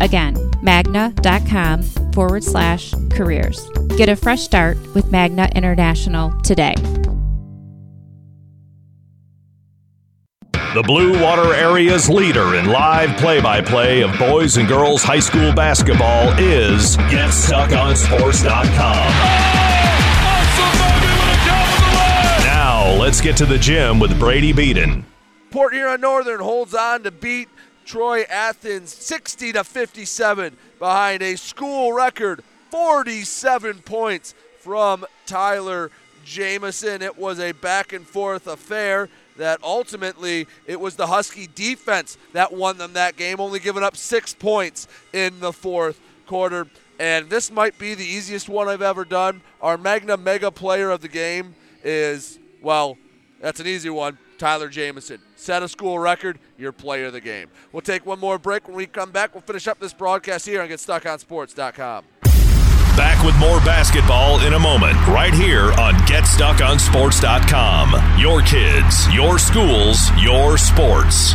Again, magna.com forward slash careers. Get a fresh start with Magna International today. The Blue Water Area's leader in live play by play of boys and girls high school basketball is GetStuckOnSports.com. Now, let's get to the gym with Brady Beaton. Port Huron Northern holds on to beat Troy Athens 60 to 57 behind a school record 47 points from Tyler Jamison. It was a back and forth affair that ultimately it was the Husky defense that won them that game, only giving up six points in the fourth quarter. And this might be the easiest one I've ever done. Our Magna Mega player of the game is, well, that's an easy one. Tyler Jamison. Set a school record, your player of the game. We'll take one more break. When we come back, we'll finish up this broadcast here on GetStuckOnSports.com. Back with more basketball in a moment, right here on GetStuckOnSports.com. Your kids, your schools, your sports.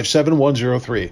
7103.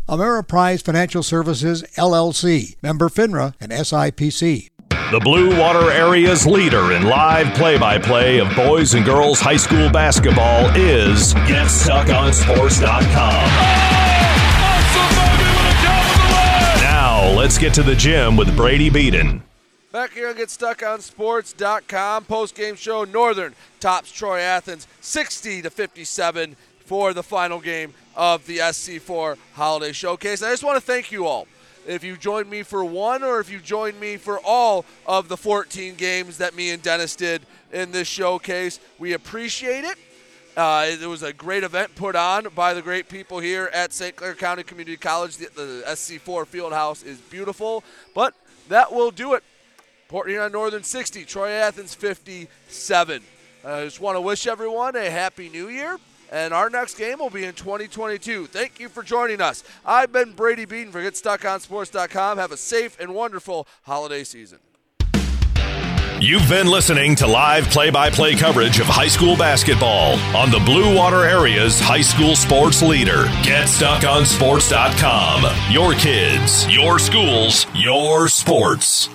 Ameriprise Financial Services, LLC, member FINRA and SIPC. The Blue Water Area's leader in live play by play of boys and girls high school basketball is GetStuckOnSports.com. Now, let's get to the gym with Brady Beaton. Back here on GetStuckOnSports.com, post-game show, Northern tops Troy Athens 60 to 57 for the final game of the SC4 Holiday Showcase. I just want to thank you all. If you joined me for one or if you joined me for all of the 14 games that me and Dennis did in this showcase, we appreciate it. Uh, it was a great event put on by the great people here at St. Clair County Community College. The, the SC4 field house is beautiful, but that will do it. Port Huron Northern 60, Troy Athens 57. I just want to wish everyone a happy new year and our next game will be in 2022. Thank you for joining us. I've been Brady Beaton for GetStuckOnSports.com. Have a safe and wonderful holiday season. You've been listening to live play by play coverage of high school basketball on the Blue Water Area's high school sports leader. GetStuckOnSports.com. Your kids, your schools, your sports.